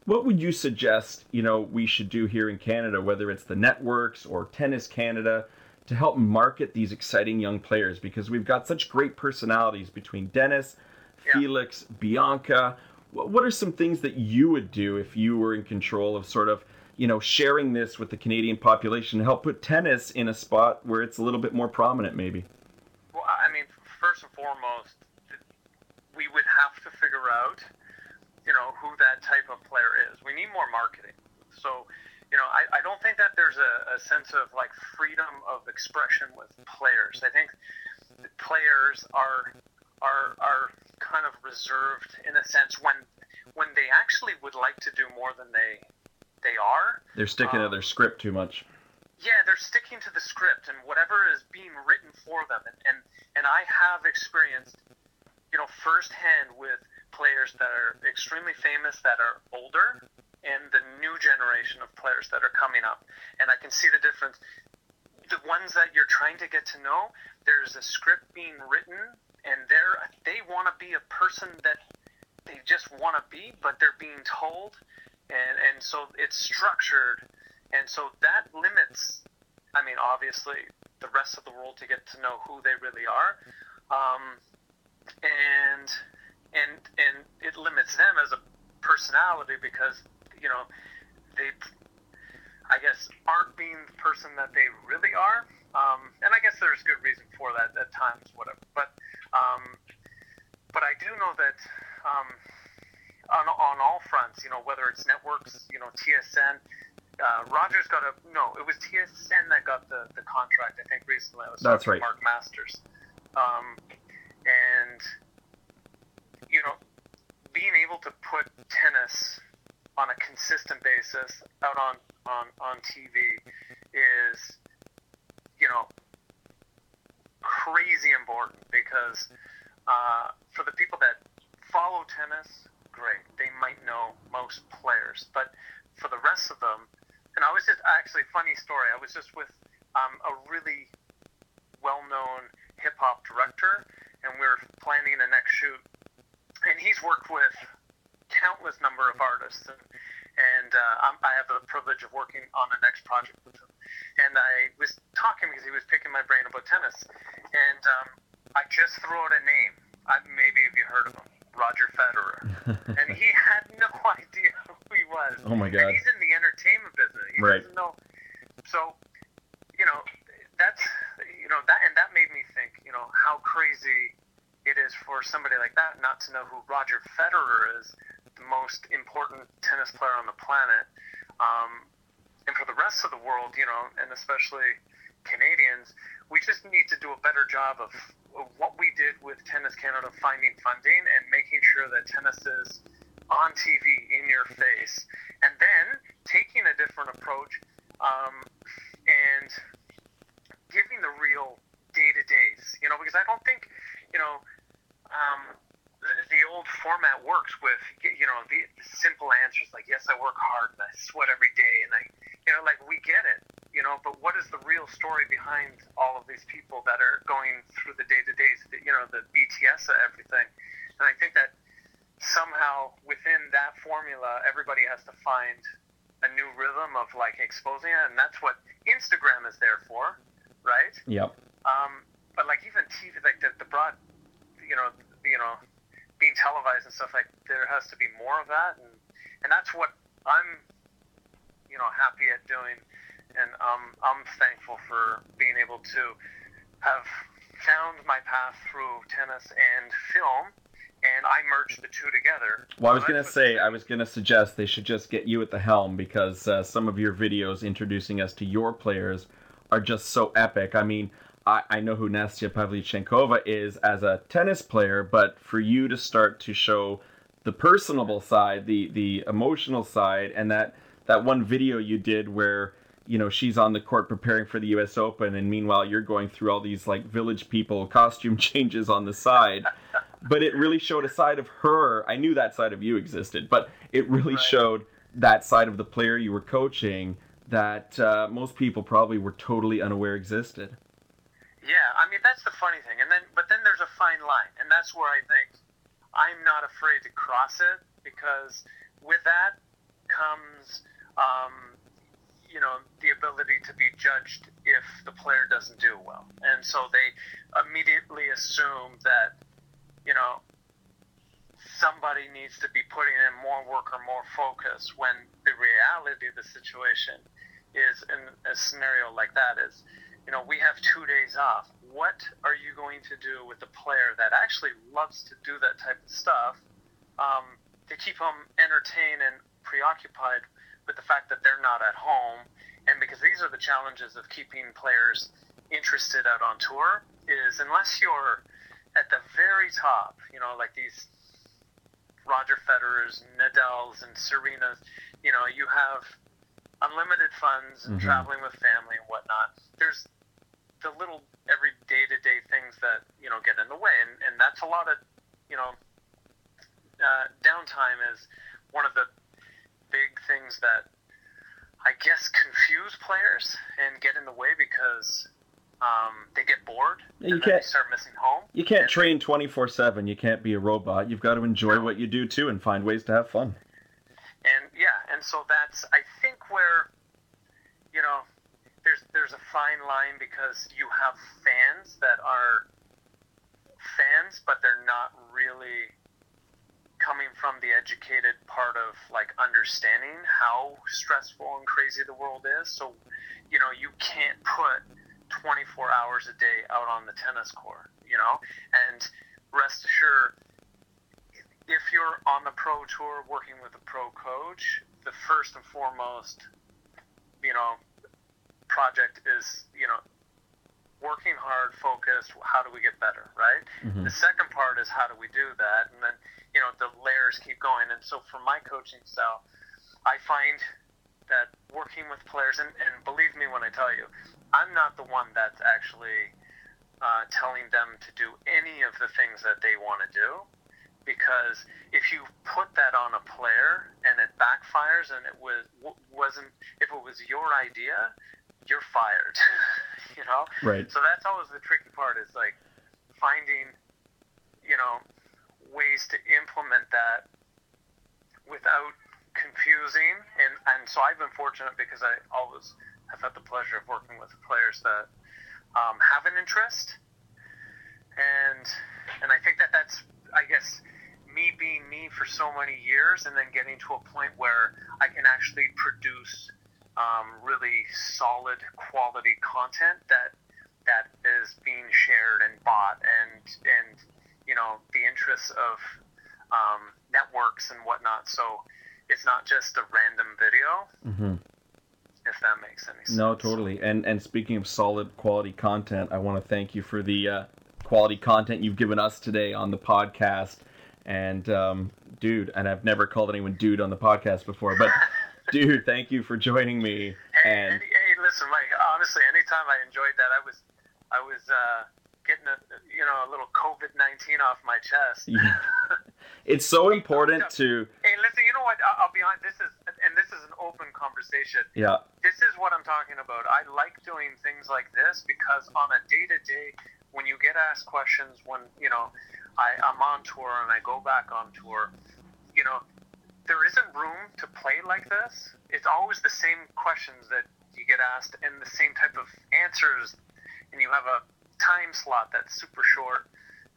what would you suggest you know we should do here in canada whether it's the networks or tennis canada to help market these exciting young players because we've got such great personalities between denis Yeah. felix bianca what are some things that you would do if you were in control of sort of you know sharing this with the canadian population to help put tennis in a spot where it's a little bit more prominent maybe? Well i mean first and foremost we would have to figure out you know who that type of player is. We need more marketing. So you know i, I don't think that there's a, a sense of like freedom of expression with players. I think players are are are kind of reserved in a sense when when they actually would like to do more than they they are they're sticking to Um, their script too much yeah, they're sticking to the script and whatever is being written for them. And, and, and I have experienced, you know, firsthand with players that are extremely famous that are older and the new generation of players that are coming up. And I can see the difference. The ones that you're trying to get to know, there's a script being written and they're, they want to be a person that they just want to be, but they're being told. And, and so it's structured and so that limits i mean obviously the rest of the world to get to know who they really are, um, and and and it limits them as a personality because you know they I guess aren't being the person that they really are. Um, and I guess there's good reason for that at times, whatever. But um, but I do know that um, on on all fronts, you know, whether it's networks, you know, TSN. Uh, Rogers got a no. It was TSN that got the, the contract. I think recently. I was That's right. Mark Masters, um, and you know, being able to put tennis on a consistent basis out on on on TV is you know crazy important because uh, for the people that follow tennis, great, they might know most players, but for the rest of them, and I was just actually funny story. I was just with um, a really well-known hip hop director, and we are planning a next shoot, and he's worked with countless number of artists, and, and uh, i have the privilege of working on the next project with him. And I was talking because he was picking my brain about tennis, and um, I just threw out a name. I, maybe have you heard of him? Roger Federer, *laughs* and he had no *laughs* idea who he was. Oh my god! And he's in the entertainment business. He right. doesn't know. So, you know, that's you know that, and that made me think. You know how crazy it is for somebody like that not to know who Roger Federer is, the most important tennis player on the planet. Um, and for the rest of the world, you know, and especially Canadians, we just need to do a better job of what we did with Tennis Canada finding funding and making sure that tennis is on TV in your face, and then taking a different approach um, and giving the real day to days. You know, because I don't think, you know, um, the, old format works with you know the simple answers like yes I work hard and I sweat every day and I you know like we get it you know but what is the real story behind all of these people that are going through the day to days you know the BTS of everything? And I think that somehow within that formula everybody has to find a new rhythm of like exposing it and that's what Instagram is there for right? Yep. Um, but like even TV like the, the broad you know you know being televised and stuff like there has to be more of that and and that's what I'm you know happy at doing and um, I'm thankful for being able to have found my path through tennis and film and I merged the two together. Well, I was going to say, I was going to suggest they should just get you at the helm because uh, some of your videos introducing us to your players are just so epic. I mean, I, I know who Nastia Pavlyuchenkova is as a tennis player, but for you to start to show the personable side, the the emotional side, and that that one video you did where you know she's on the court preparing for the U.S. Open, and meanwhile you're going through all these like village people *laughs* costume changes on the side. but it really showed a side of her. I knew that side of you existed, but it really right. showed that side of the player you were coaching that uh, most people probably were totally unaware existed. Yeah, I mean that's the funny thing, and then but then there's a fine line, and that's where I think I'm not afraid to cross it because with that comes, um, you know, the ability to be judged if the player doesn't do well, and so they immediately assume that, you know, somebody needs to be putting in more work or more focus when the reality of the situation is in a scenario like that is you know, we have two days off. What are you going to do with a player that actually loves to do that type of stuff um, to keep them entertained and preoccupied with the fact that they're not at home? And because these are the challenges of keeping players interested out on tour, is unless you're at the very top, you know, like these Roger Federer's, Nadal's, and Serena's, you know, you have unlimited funds and mm-hmm. traveling with family and whatnot. There's the little every day to day things that you know get in the way, and, and that's a lot of you know uh, downtime is one of the big things that I guess confuse players and get in the way because um, they get bored you can't, start missing home. You can't train twenty four seven. You can't be a robot. You've got to enjoy no. what you do too and find ways to have fun. And yeah, and so that's I think where you know there's there's a fine line because you have fans that are fans, but they're not really coming from the educated part of like understanding how stressful and crazy the world is. So, you know, you can't put 24 hours a day out on the tennis court, you know? And rest assured, if you're on the pro tour working with a pro coach, the first and foremost, you know, project is, you know, working hard, focused. How do we get better, right? Mm-hmm. The second part is how do we do that, and then you know the layers keep going. And so for my coaching style, I find that working with players, and, and believe me when I tell you, I'm not the one that's actually uh, telling them to do any of the things that they want to do. Because if you put that on a player and it backfires and it was wasn't if it was your idea, you're fired. *laughs* you know? Right. So that's always the tricky part is like finding, you know, ways to implement that without confusing. And and so I've been fortunate because I always have had the pleasure of working with players that um, have an interest. And and I think that that's I guess me being me for so many years and then getting to a point where I can actually produce um, really solid quality content that that is being shared and bought and and you know the interests of um, networks and whatnot. So it's not just a random video. Mm-hmm. If that makes any sense. No, totally. And and speaking of solid quality content, I want to thank you for the uh, quality content you've given us today on the podcast. And um, dude, and I've never called anyone dude on the podcast before, but *laughs* dude, thank you for joining me. Hey, and hey, hey, listen, Mike. Honestly, anytime I enjoyed that, I was, I was uh, getting a, you know, a little COVID nineteen off my chest. Yeah. *laughs* it's so important to. Hey, listen. You know what? I'll, I'll be honest. This is, and this is an open conversation. Yeah. This is what I'm talking about. I like doing things like this because on a day to day, when you get asked questions, when you know, I, I'm on tour and I go back on tour, you know, there isn't room to play like this. It's always the same questions that you get asked and the same type of answers, and you have a time slot that's super short.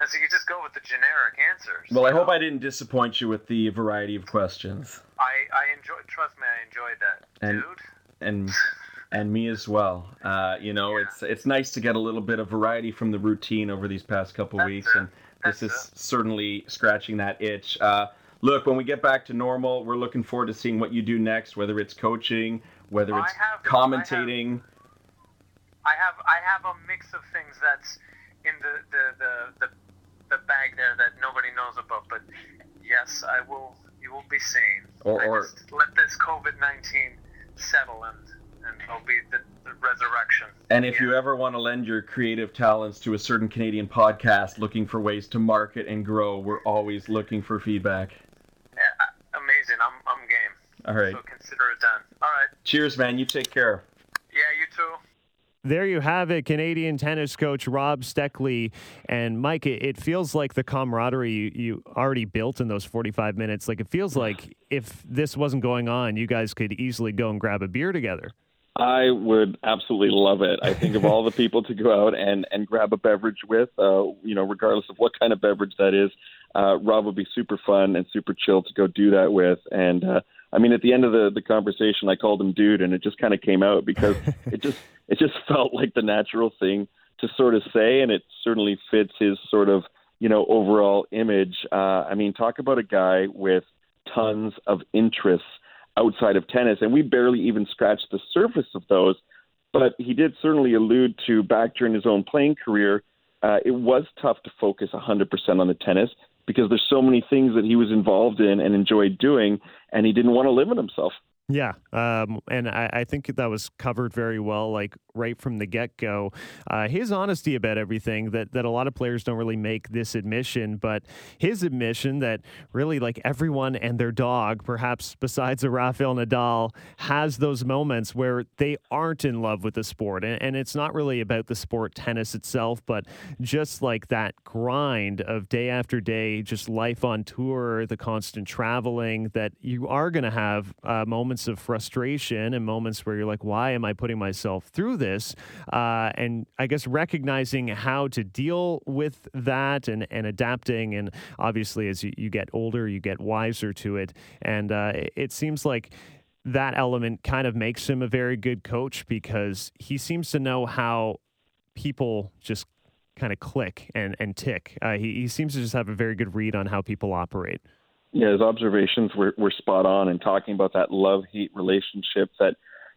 And so you just go with the generic answers. Well, I know? hope I didn't disappoint you with the variety of questions. I, I enjoy. Trust me, I enjoyed that, and, dude. And *laughs* and me as well. Uh, you know, yeah. it's it's nice to get a little bit of variety from the routine over these past couple that's weeks, it. and that's this it. is certainly scratching that itch. Uh, look, when we get back to normal, we're looking forward to seeing what you do next, whether it's coaching, whether it's have, commentating. I have, I have, I have a mix of things that's in the, the, the, the, the bag there that nobody knows about. But yes, I will. You will be seen. Or, or let this COVID nineteen settle and and it'll be the, the resurrection. And if Yeah. you ever want to lend your creative talents to a certain Canadian podcast looking for ways to market and grow, we're always looking for feedback. Yeah, amazing. I'm I'm game. All right. So consider it done. All right. Cheers, man. You take care. Yeah, you too. There you have it, Canadian tennis coach Rob Steckley. And Mike, it, it feels like the camaraderie you, you already built in those 45 minutes. Like it feels like if this wasn't going on, you guys could easily go and grab a beer together. I would absolutely love it. I think of all the people to go out and, and grab a beverage with, uh, you know, regardless of what kind of beverage that is. Uh, Rob would be super fun and super chill to go do that with. And uh, I mean, at the end of the, the conversation, I called him dude, and it just kind of came out because *laughs* it just it just felt like the natural thing to sort of say, and it certainly fits his sort of you know overall image. Uh, I mean, talk about a guy with tons of interests outside of tennis, and we barely even scratched the surface of those. But he did certainly allude to back during his own playing career, uh, it was tough to focus 100% on the tennis because there's so many things that he was involved in and enjoyed doing, and he didn't want to limit himself. Yeah, um, and I, I, think that was covered very well, like right from the get go. Uh, his honesty about everything that that a lot of players don't really make this admission, but his admission that really like everyone and their dog, perhaps besides a Rafael Nadal, has those moments where they aren't in love with the sport, and, and it's not really about the sport tennis itself, but just like that grind of day after day, just life on tour, the constant traveling, that you are going to have uh, moments moments of frustration and moments where you're like, why am I putting myself through this? Uh, and I guess recognizing how to deal with that and, and adapting. And obviously, as you, you get older, you get wiser to it. And uh, it seems like that element kind of makes him a very good coach because he seems to know how people just kind of click and, and tick. Uh, he, he seems to just have a very good read on how people operate. Yeah, his observations were, were spot on and talking about that love hate relationship that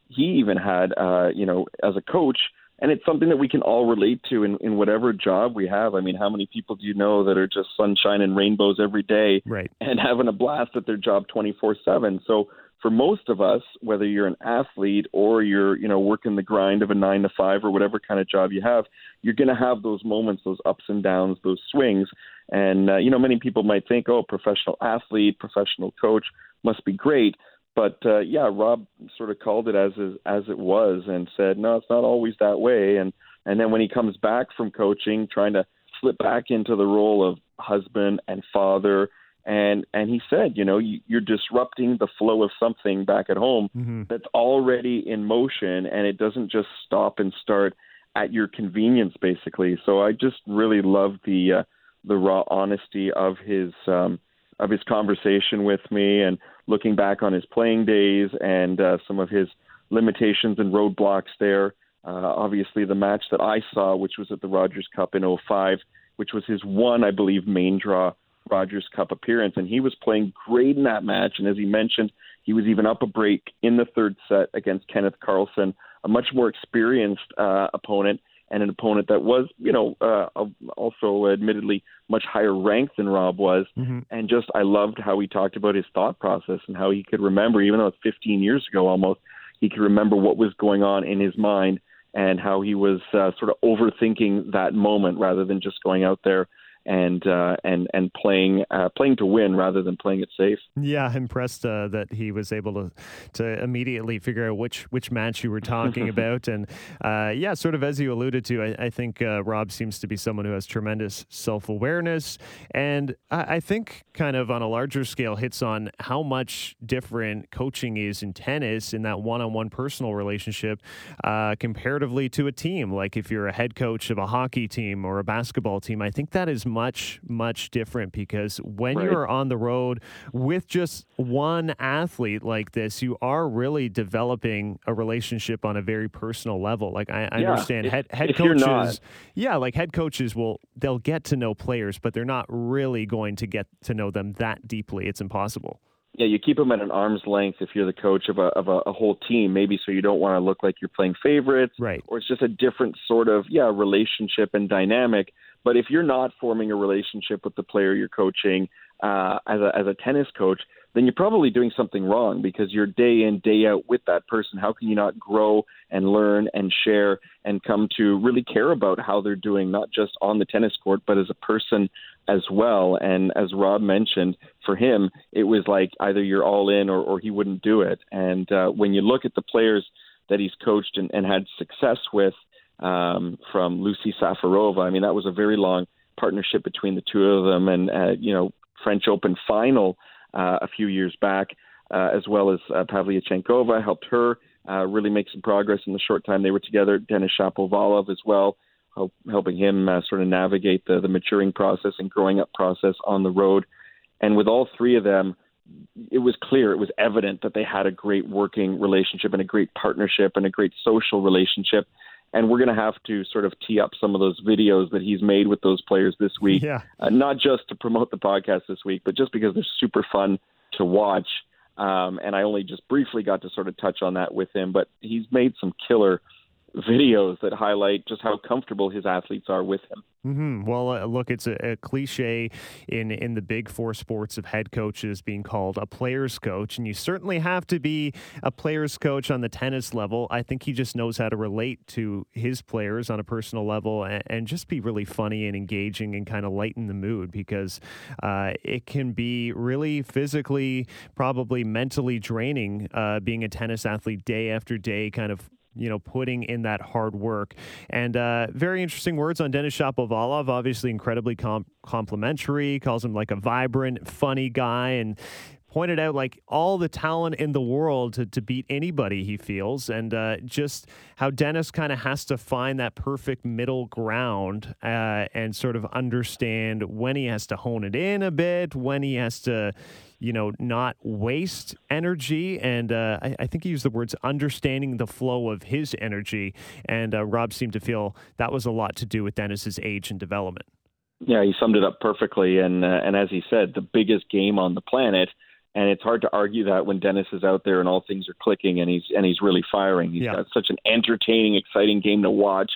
he even had, uh, you know, as a coach. And it's something that we can all relate to in, in whatever job we have. I mean, how many people do you know that are just sunshine and rainbows every day right. and *laughs* having a blast at their job 24 7? So for most of us, whether you're an athlete or you're, you know, working the grind of a nine to five or whatever kind of job you have, you're going to have those moments, those ups and downs, those swings. And, uh, you know, many people might think, oh, professional athlete, professional coach must be great. But uh, yeah, Rob sort of called it as as it was and said, no, it's not always that way. And and then when he comes back from coaching, trying to slip back into the role of husband and father and and he said, you know, you, you're disrupting the flow of something back at home mm-hmm. that's already in motion, and it doesn't just stop and start at your convenience, basically. So I just really love the uh, the raw honesty of his um, of his conversation with me, and looking back on his playing days and uh, some of his limitations and roadblocks there. Uh, obviously, the match that I saw, which was at the Rogers Cup in 05, which was his one, I believe, main draw Rogers Cup appearance, and he was playing great in that match. And as he mentioned, he was even up a break in the third set against Kenneth Carlsen, a much more experienced uh, opponent and an opponent that was, you know, uh, also admittedly much higher ranked than Rob was. Mm-hmm. And just, I loved how he talked about his thought process and how he could remember, even though it's 15 years ago almost, he could remember what was going on in his mind and how he was uh, sort of overthinking that moment rather than just going out there and uh, and and playing uh, playing to win rather than playing it safe. Yeah, impressed uh, that he was able to to immediately figure out which which match you were talking *laughs* about, and uh, yeah, sort of as you alluded to, I, I think uh, Rob seems to be someone who has tremendous self awareness, and I, I, think kind of on a larger scale hits on how much different coaching is in tennis in that one on one personal relationship uh, comparatively to a team. Like if you're a head coach of a hockey team or a basketball team, I think that is much, much different because when right. you're on the road with just one athlete like this, you are really developing a relationship on a very personal level. Like I, I yeah, understand if, head, head coaches, yeah, like head coaches will, they'll get to know players, but they're not really going to get to know them that deeply. It's impossible yeah, you keep them at an arm's length if you're the coach of a of a, a whole team, maybe so you don't want to look like you're playing favorites, right? Or it's just a different sort of yeah relationship and dynamic. But if you're not forming a relationship with the player you're coaching uh, as a as a tennis coach, then you're probably doing something wrong because you're day in day out with that person. How can you not grow and learn and share and come to really care about how they're doing, not just on the tennis court, but as a person as well. And as Rob mentioned, for him, it was like either you're all in or, or he wouldn't do it. And uh, when you look at the players that he's coached and, and had success with, um, from Lucie Safarova. I mean, that was a very long partnership between the two of them, and uh, you know, French Open final uh, a few years back, uh, as well as uh, Pavlyuchenkova helped her uh, really make some progress in the short time they were together. Denis Shapovalov as well, help, helping him uh, sort of navigate the, the maturing process and growing up process on the road. And with all three of them, it was clear, it was evident that they had a great working relationship and a great partnership and a great social relationship and we're going to have to sort of tee up some of those videos that he's made with those players this week. Yeah. Uh, not just to promote the podcast this week, but just because they're super fun to watch. Um, and I only just briefly got to sort of touch on that with him, but he's made some killer videos that highlight just how comfortable his athletes are with him. Mm-hmm. Well, uh, look, it's a, a, cliche in in the big four sports of head coaches being called a player's coach, and you certainly have to be a player's coach on the tennis level. I think he just knows how to relate to his players on a personal level and, and just be really funny and engaging and kind of lighten the mood because uh, it can be really physically, probably mentally draining uh, being a tennis athlete day after day, kind of you know, putting in that hard work. And uh, very interesting words on Denis Shapovalov. Obviously, incredibly com- complimentary. Calls him like a vibrant, funny guy, and pointed out like all the talent in the world to, to beat anybody he feels, and uh, just how denis kind of has to find that perfect middle ground uh, and sort of understand when he has to hone it in a bit, when he has to, you know, not waste energy. And uh, I, I, think he used the words understanding the flow of his energy. And uh, Rob seemed to feel that was a lot to do with Denis's age and development. Yeah, he summed it up perfectly. And uh, and as he said, the biggest game on the planet. And it's hard to argue that when Denis is out there and all things are clicking and he's and he's really firing. He's yeah. got such an entertaining, exciting game to watch.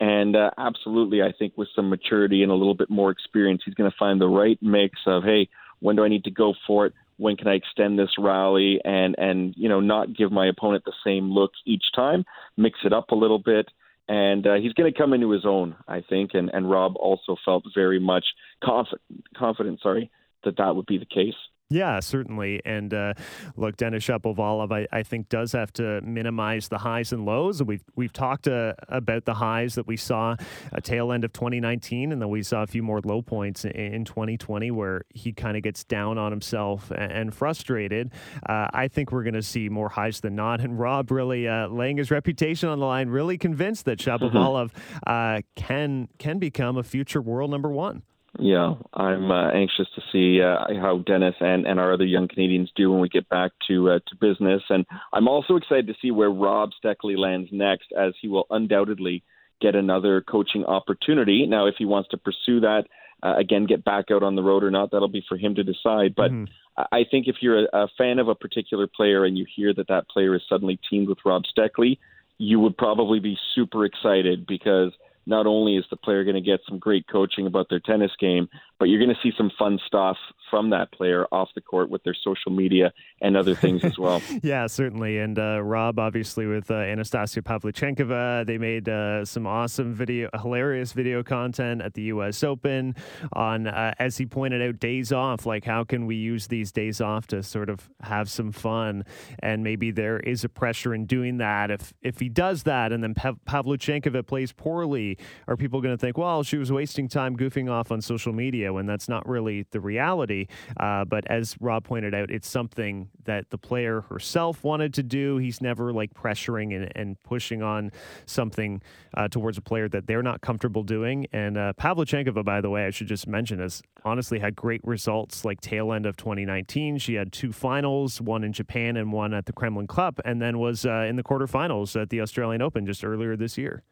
And uh, absolutely, I think with some maturity and a little bit more experience, he's going to find the right mix of hey, when do I need to go for it? When can I extend this rally and and you know not give my opponent the same look each time? Mix it up a little bit and uh, he's going to come into his own, I think. And, and Rob also felt very much confident, confident, sorry, that that would be the case. Yeah, certainly. And uh, look, Denis Shapovalov, I, I, think, does have to minimize the highs and lows. We've we've talked uh, about the highs that we saw a tail end of 2019, and then we saw a few more low points in, in 2020 where he kind of gets down on himself and, and frustrated. Uh, I think we're going to see more highs than not. And Rob really uh, laying his reputation on the line, really convinced that mm-hmm. Shapovalov mm-hmm. can can become a future world number one. Yeah, I'm uh, anxious to see uh, how Denis and, and our other young Canadians do when we get back to uh, to business, and I'm also excited to see where Rob Steckley lands next, as he will undoubtedly get another coaching opportunity. Now, if he wants to pursue that, uh, again, get back out on the road or not, that'll be for him to decide. But mm-hmm. I think if you're a, a fan of a particular player and you hear that that player is suddenly teamed with Rob Steckley, you would probably be super excited because not only is the player going to get some great coaching about their tennis game, but you're going to see some fun stuff from that player off the court with their social media and other things as well. *laughs* yeah, certainly. And uh, Rob, obviously, with uh, Anastasia Pavlyuchenkova, they made uh, some awesome video, hilarious video content at the U.S. Open on, uh, as he pointed out, days off. Like, how can we use these days off to sort of have some fun? And maybe there is a pressure in doing that. If if he does that, and then Pav- Pavlyuchenkova plays poorly, are people going to think, well, she was wasting time goofing off on social media when that's not really the reality? Uh, but as Rob pointed out, it's something that the player herself wanted to do. He's never like pressuring and, and pushing on something uh, towards a player that they're not comfortable doing. And uh, by the way, I should just mention, has honestly had great results like tail end of 2019. She had two finals, one in Japan and one at the Kremlin Cup, and then was uh, in the quarterfinals at the Australian Open just earlier this year.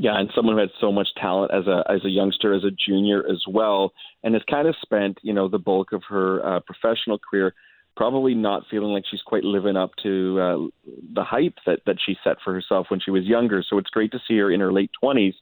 Yeah, and someone who had so much talent as a as a youngster, as a junior as well, and has kind of spent you know the bulk of her uh, professional career probably not feeling like she's quite living up to uh, the hype that that she set for herself when she was younger. So it's great to see her in her late twenties,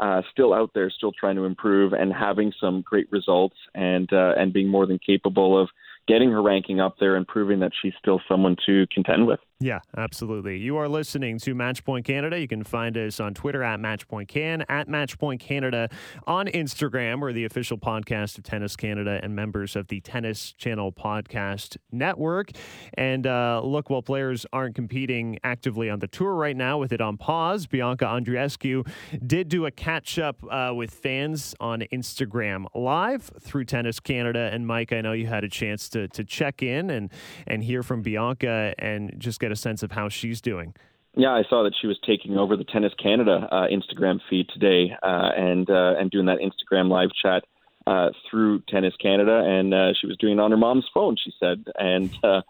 uh, still out there, still trying to improve and having some great results, and uh, and being more than capable of getting her ranking up there and proving that she's still someone to contend with. Yeah, absolutely. You are listening to Matchpoint Canada. You can find us on Twitter at Matchpoint Can, at Matchpoint Canada on Instagram. We're the official podcast of Tennis Canada and members of the Tennis Channel Podcast Network. And uh, look, while players aren't competing actively on the tour right now with it on pause, Bianca Andreescu did do a catch up uh, with fans on Instagram Live through Tennis Canada. And Mike, I know you had a chance to, to check in and, and hear from Bianca and just get get a sense of how she's doing. Yeah, I saw that she was taking over the Tennis Canada uh, Instagram feed today uh, and uh, and doing that Instagram live chat uh, through Tennis Canada, and uh, she was doing it on her mom's phone. She said, and uh,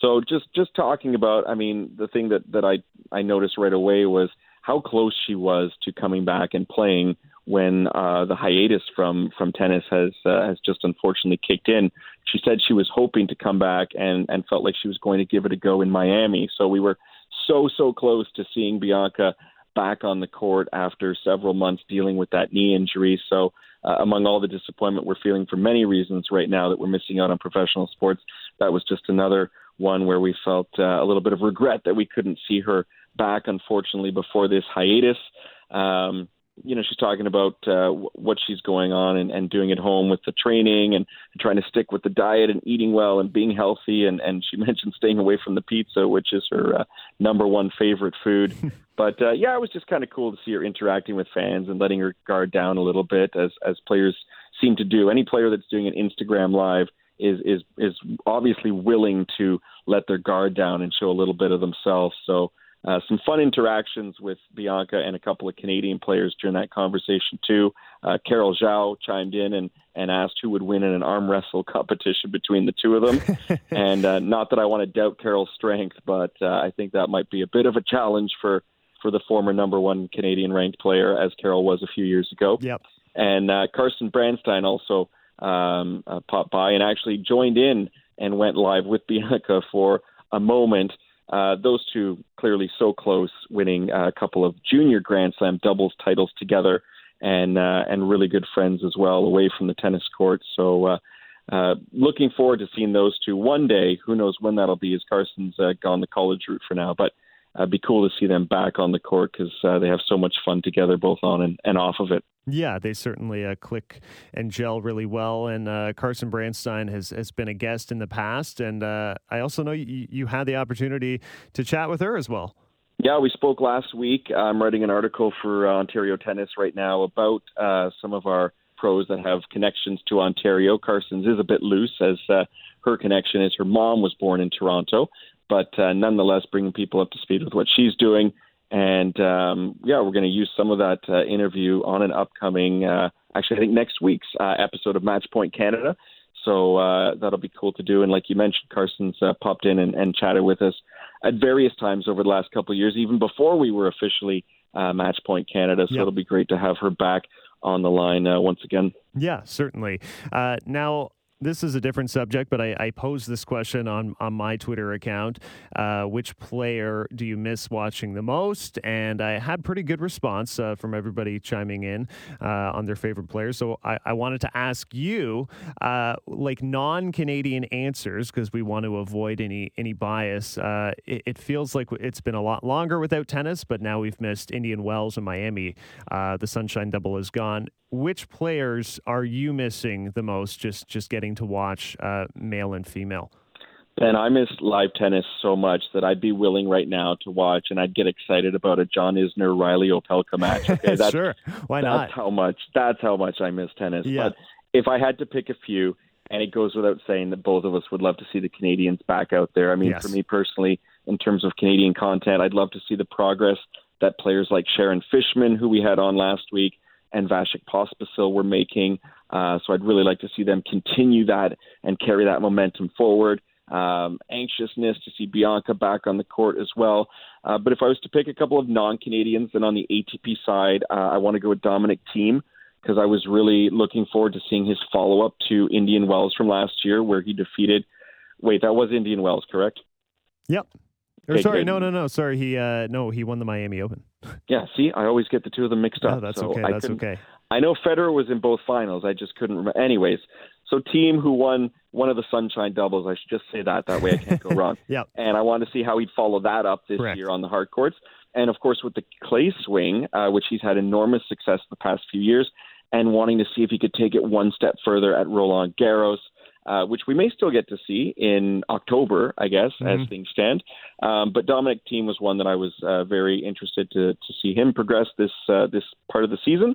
so just just talking about, I mean, the thing that that I I noticed right away was how close she was to coming back and playing when uh, the hiatus from from tennis has uh, has just unfortunately kicked in. She said she was hoping to come back and and felt like she was going to give it a go in Miami. So we were so so close to seeing Bianca back on the court after several months dealing with that knee injury. So uh, among all the disappointment we're feeling for many reasons right now that we're missing out on professional sports, that was just another one where we felt uh, a little bit of regret that we couldn't see her back, unfortunately, before this hiatus. Um, you know, she's talking about uh, what she's going on and, and doing at home with the training and trying to stick with the diet and eating well and being healthy. And, and she *laughs* mentioned staying away from the pizza, which is her uh, number one favorite food. *laughs* but uh, yeah, it was just kind of cool to see her interacting with fans and letting her guard down a little bit as as players seem to do. Any player that's doing an Instagram live is is is obviously willing to let their guard down and show a little bit of themselves. So uh, some fun interactions with Bianca and a couple of Canadian players during that conversation too. Uh, Carol Zhao chimed in and, and asked who would win in an arm wrestle competition between the two of them. *laughs* and uh, not that I want to doubt Carol's strength, but uh, I think that might be a bit of a challenge for for the former number one Canadian ranked player, as Carol was a few years ago. Yep. And uh, Carson Branstine also um, uh, popped by and actually joined in and went live with Bianca for a moment. Uh, those two clearly so close, winning a couple of junior Grand Slam doubles titles together, and uh, and really good friends as well away from the tennis court. So. Uh, uh, looking forward to seeing those two one day. Who knows when that'll be? As Carson's uh, gone the college route for now, but uh, be cool to see them back on the court because uh, they have so much fun together, both on and, and off of it. Yeah, they certainly uh, click and gel really well. And uh, Carson Branstine has, has been a guest in the past. And uh, I also know you, you had the opportunity to chat with her as well. Yeah, we spoke last week. I'm writing an article for uh, Ontario Tennis right now about uh, some of our pros that have connections to Ontario. Carson's is a bit loose as uh, her connection is her mom was born in Toronto, but uh, nonetheless bringing people up to speed with what she's doing. And um, yeah, we're going to use some of that uh, interview on an upcoming, uh, actually, I think next week's uh, episode of Match Point Canada. So uh, that'll be cool to do. And like you mentioned, Carson's uh, popped in and, and chatted with us at various times over the last couple of years, even before we were officially uh, Match Point Canada. So yep. it'll be great to have her back on the line uh, once again. Yeah, certainly. Uh, now, this is a different subject, but I, I posed this question on, on my Twitter account. Uh, which player do you miss watching the most? And I had pretty good response uh, from everybody chiming in uh, on their favorite players. So I, I wanted to ask you, uh, like non Canadian answers, because we want to avoid any any bias. Uh, it, it, feels like it's been a lot longer without tennis, but now we've missed Indian Wells and Miami. Uh, the Sunshine Double is gone which players are you missing the most? Just just getting to watch uh, male and female. Ben, I miss live tennis so much that I'd be willing right now to watch, and I'd get excited about a John Isner Reilly Opelka match. Okay, *laughs* that's, sure, why not? That's how much. That's how much I miss tennis. Yeah. But if I had to pick a few, and it goes without saying that both of us would love to see the Canadians back out there. I mean, yes. for me personally, in terms of Canadian content, I'd love to see the progress that players like Sharon Fichman, who we had on last week, and Vasek Pospisil were making. Uh, so I'd really like to see them continue that and carry that momentum forward. Um, anxiousness to see Bianca back on the court as well. Uh, but if I was to pick a couple of non-Canadians, then on the ATP side, uh, I want to go with Dominic Thiem because I was really looking forward to seeing his follow-up to Indian Wells from last year, where he defeated. Wait, that was Indian Wells, correct? Yep. Or sorry, no, no, no. Sorry, he uh, no, he won the Miami Open. Yeah, see, I always get the two of them mixed up. No, that's so okay. That's okay. I know Federer was in both finals. I just couldn't remember. Anyways, so Thiem who won one of the Sunshine doubles. I should just say that. That way I can't go *laughs* wrong. yeah. And I want to see how he'd follow that up this Correct. year on the hard courts. And of course, with the clay swing, uh, which he's had enormous success the past few years, and wanting to see if he could take it one step further at Roland Garros. Uh, which we may still get to see in October, I guess, mm-hmm. as things stand. Um, but Dominic Thiem was one that I was uh, very interested to to see him progress this uh, this part of the season.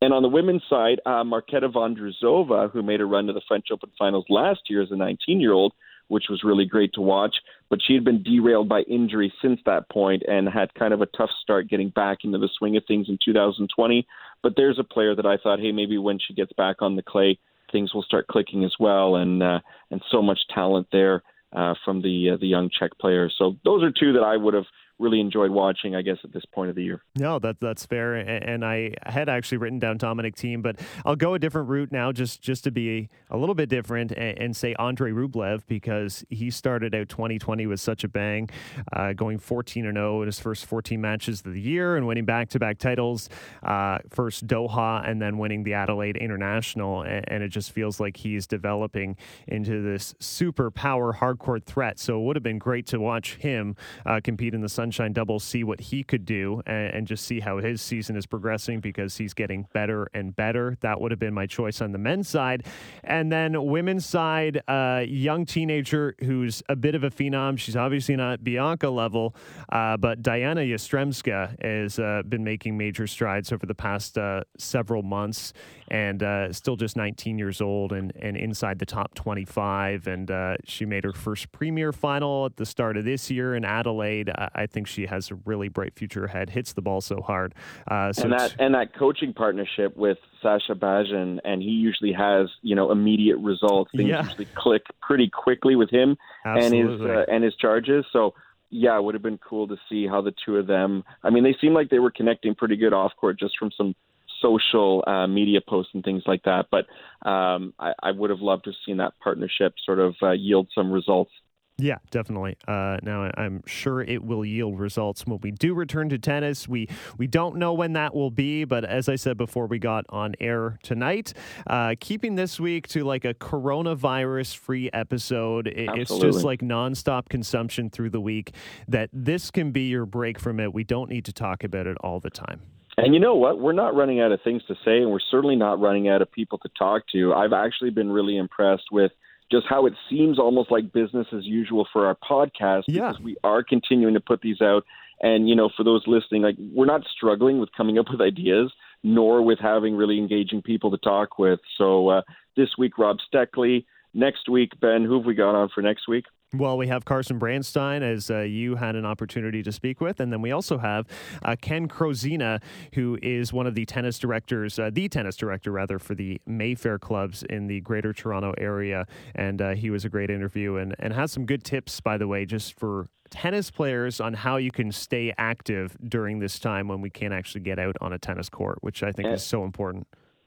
And on the women's side, uh, Marketa Vondrousova, who made a run to the French Open finals last year as a 19 year old, which was really great to watch. But she had been derailed by injury since that point and had kind of a tough start getting back into the swing of things in 2020. But there's a player that I thought, hey, maybe when she gets back on the clay, things will start clicking as well, and uh, and so much talent there uh, from the uh, the young Czech players. So those are two that I would have really enjoyed watching, I guess, at this point of the year. No, that that's fair. And I had actually written down Dominic Thiem, but I'll go a different route now, just just to be a little bit different, and, and say Andre Rublev because he started out 2020 with such a bang, uh, going 14 and 0 in his first 14 matches of the year, and winning back to back titles, uh, first Doha, and then winning the Adelaide International, and, and, it just feels like he's developing into this super power hard court threat. So it would have been great to watch him uh, compete in the Sunshine Double, see what he could do and, and, just see how his season is progressing because he's getting better and better. That would have been my choice on the men's side. And then women's side, uh, young teenager who's a bit of a phenom. She's obviously not Bianca level, uh, but Dayana Yastremska has uh, been making major strides over the past uh, several months and uh, still just 19 years old and, and inside the top 25. And uh, she made her first premier final at the start of this year in Adelaide. I think she has a really bright future ahead. Hits the ball so hard. Uh, so and that and that coaching partnership with Sascha Bajin, and he usually has you know immediate results. Things yeah. usually click pretty quickly with him Absolutely. and his uh, and his charges. So yeah, it would have been cool to see how the two of them. I mean, they seem like they were connecting pretty good off court just from some social uh, media posts and things like that. But um, I, I, would have loved to have seen that partnership sort of uh, yield some results. Yeah, definitely. Uh, now I'm sure it will yield results when we do return to tennis. We we don't know when that will be, but as I said before, we got on air tonight. Uh, keeping this week to like a coronavirus-free episode. It's just like nonstop consumption through the week. That this can be your break from it. We don't need to talk about it all the time. And you know what? We're not running out of things to say, and we're certainly not running out of people to talk to. I've actually been really impressed with just how it seems almost like business as usual for our podcast yeah. because we are continuing to put these out. And you know, for those listening, like we're not struggling with coming up with ideas, nor with having really engaging people to talk with. So uh, this week, Rob Steckley. Next week, Ben, who have we got on for next week? Well, we have Carson Branstine, as uh, you had an opportunity to speak with. And then we also have uh, Ken Crozina, who is one of the tennis directors, uh, the tennis director, rather, for the Mayfair clubs in the greater Toronto area. And uh, he was a great interview and, and has some good tips, by the way, just for tennis players on how you can stay active during this time when we can't actually get out on a tennis court, which I think is so important.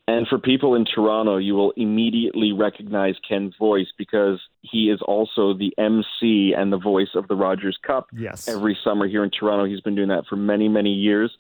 And for people in Toronto, you will immediately recognize Ken's voice because he is also the MC and the voice of the Rogers Cup. Yes. Every summer here in Toronto, he's been doing that for many, many years.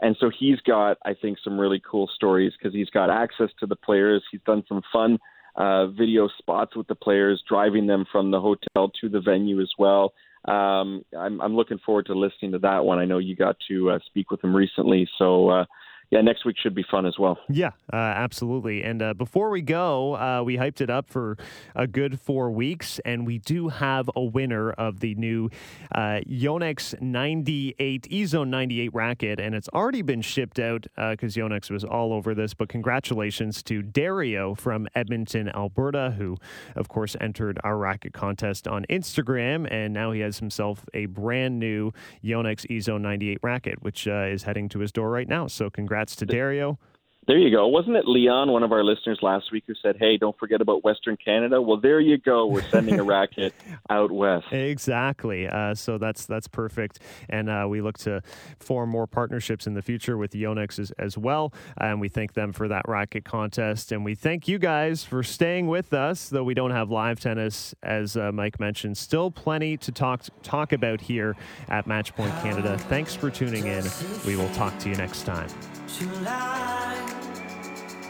And so he's got, I think, some really cool stories because he's got access to the players. He's done some fun uh, video spots with the players, driving them from the hotel to the venue as well. Um, I'm, I'm looking forward to listening to that one. I know you got to uh, speak with him recently, so uh, yeah, next week should be fun as well. Yeah, uh, absolutely. And uh, before we go, uh, we hyped it up for a good four weeks, and we do have a winner of the new uh, Yonex 98 EZONE 98 racket, and it's already been shipped out because uh, Yonex was all over this. But congratulations to Dario from Edmonton, Alberta, who, of course, entered our racket contest on Instagram, and now he has himself a brand new Yonex EZONE 98 racket, which uh, is heading to his door right now. So congrats Congrats to Dario. There you go. Wasn't it Leon, one of our listeners last week, who said, "Hey, don't forget about Western Canada"? Well, there you go. We're sending a *laughs* racket out west. Exactly. Uh, so that's that's perfect, and uh, we look to form more partnerships in the future with Yonex as, as, well. And we thank them for that racket contest, and we thank you guys for staying with us. Though we don't have live tennis, as uh, Mike mentioned, still plenty to talk talk about here at Matchpoint Canada. Thanks for tuning in. We will talk to you next time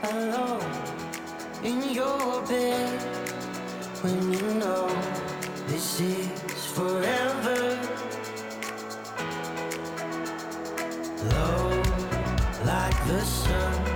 alone in your bed when you know this is forever. Low like the sun,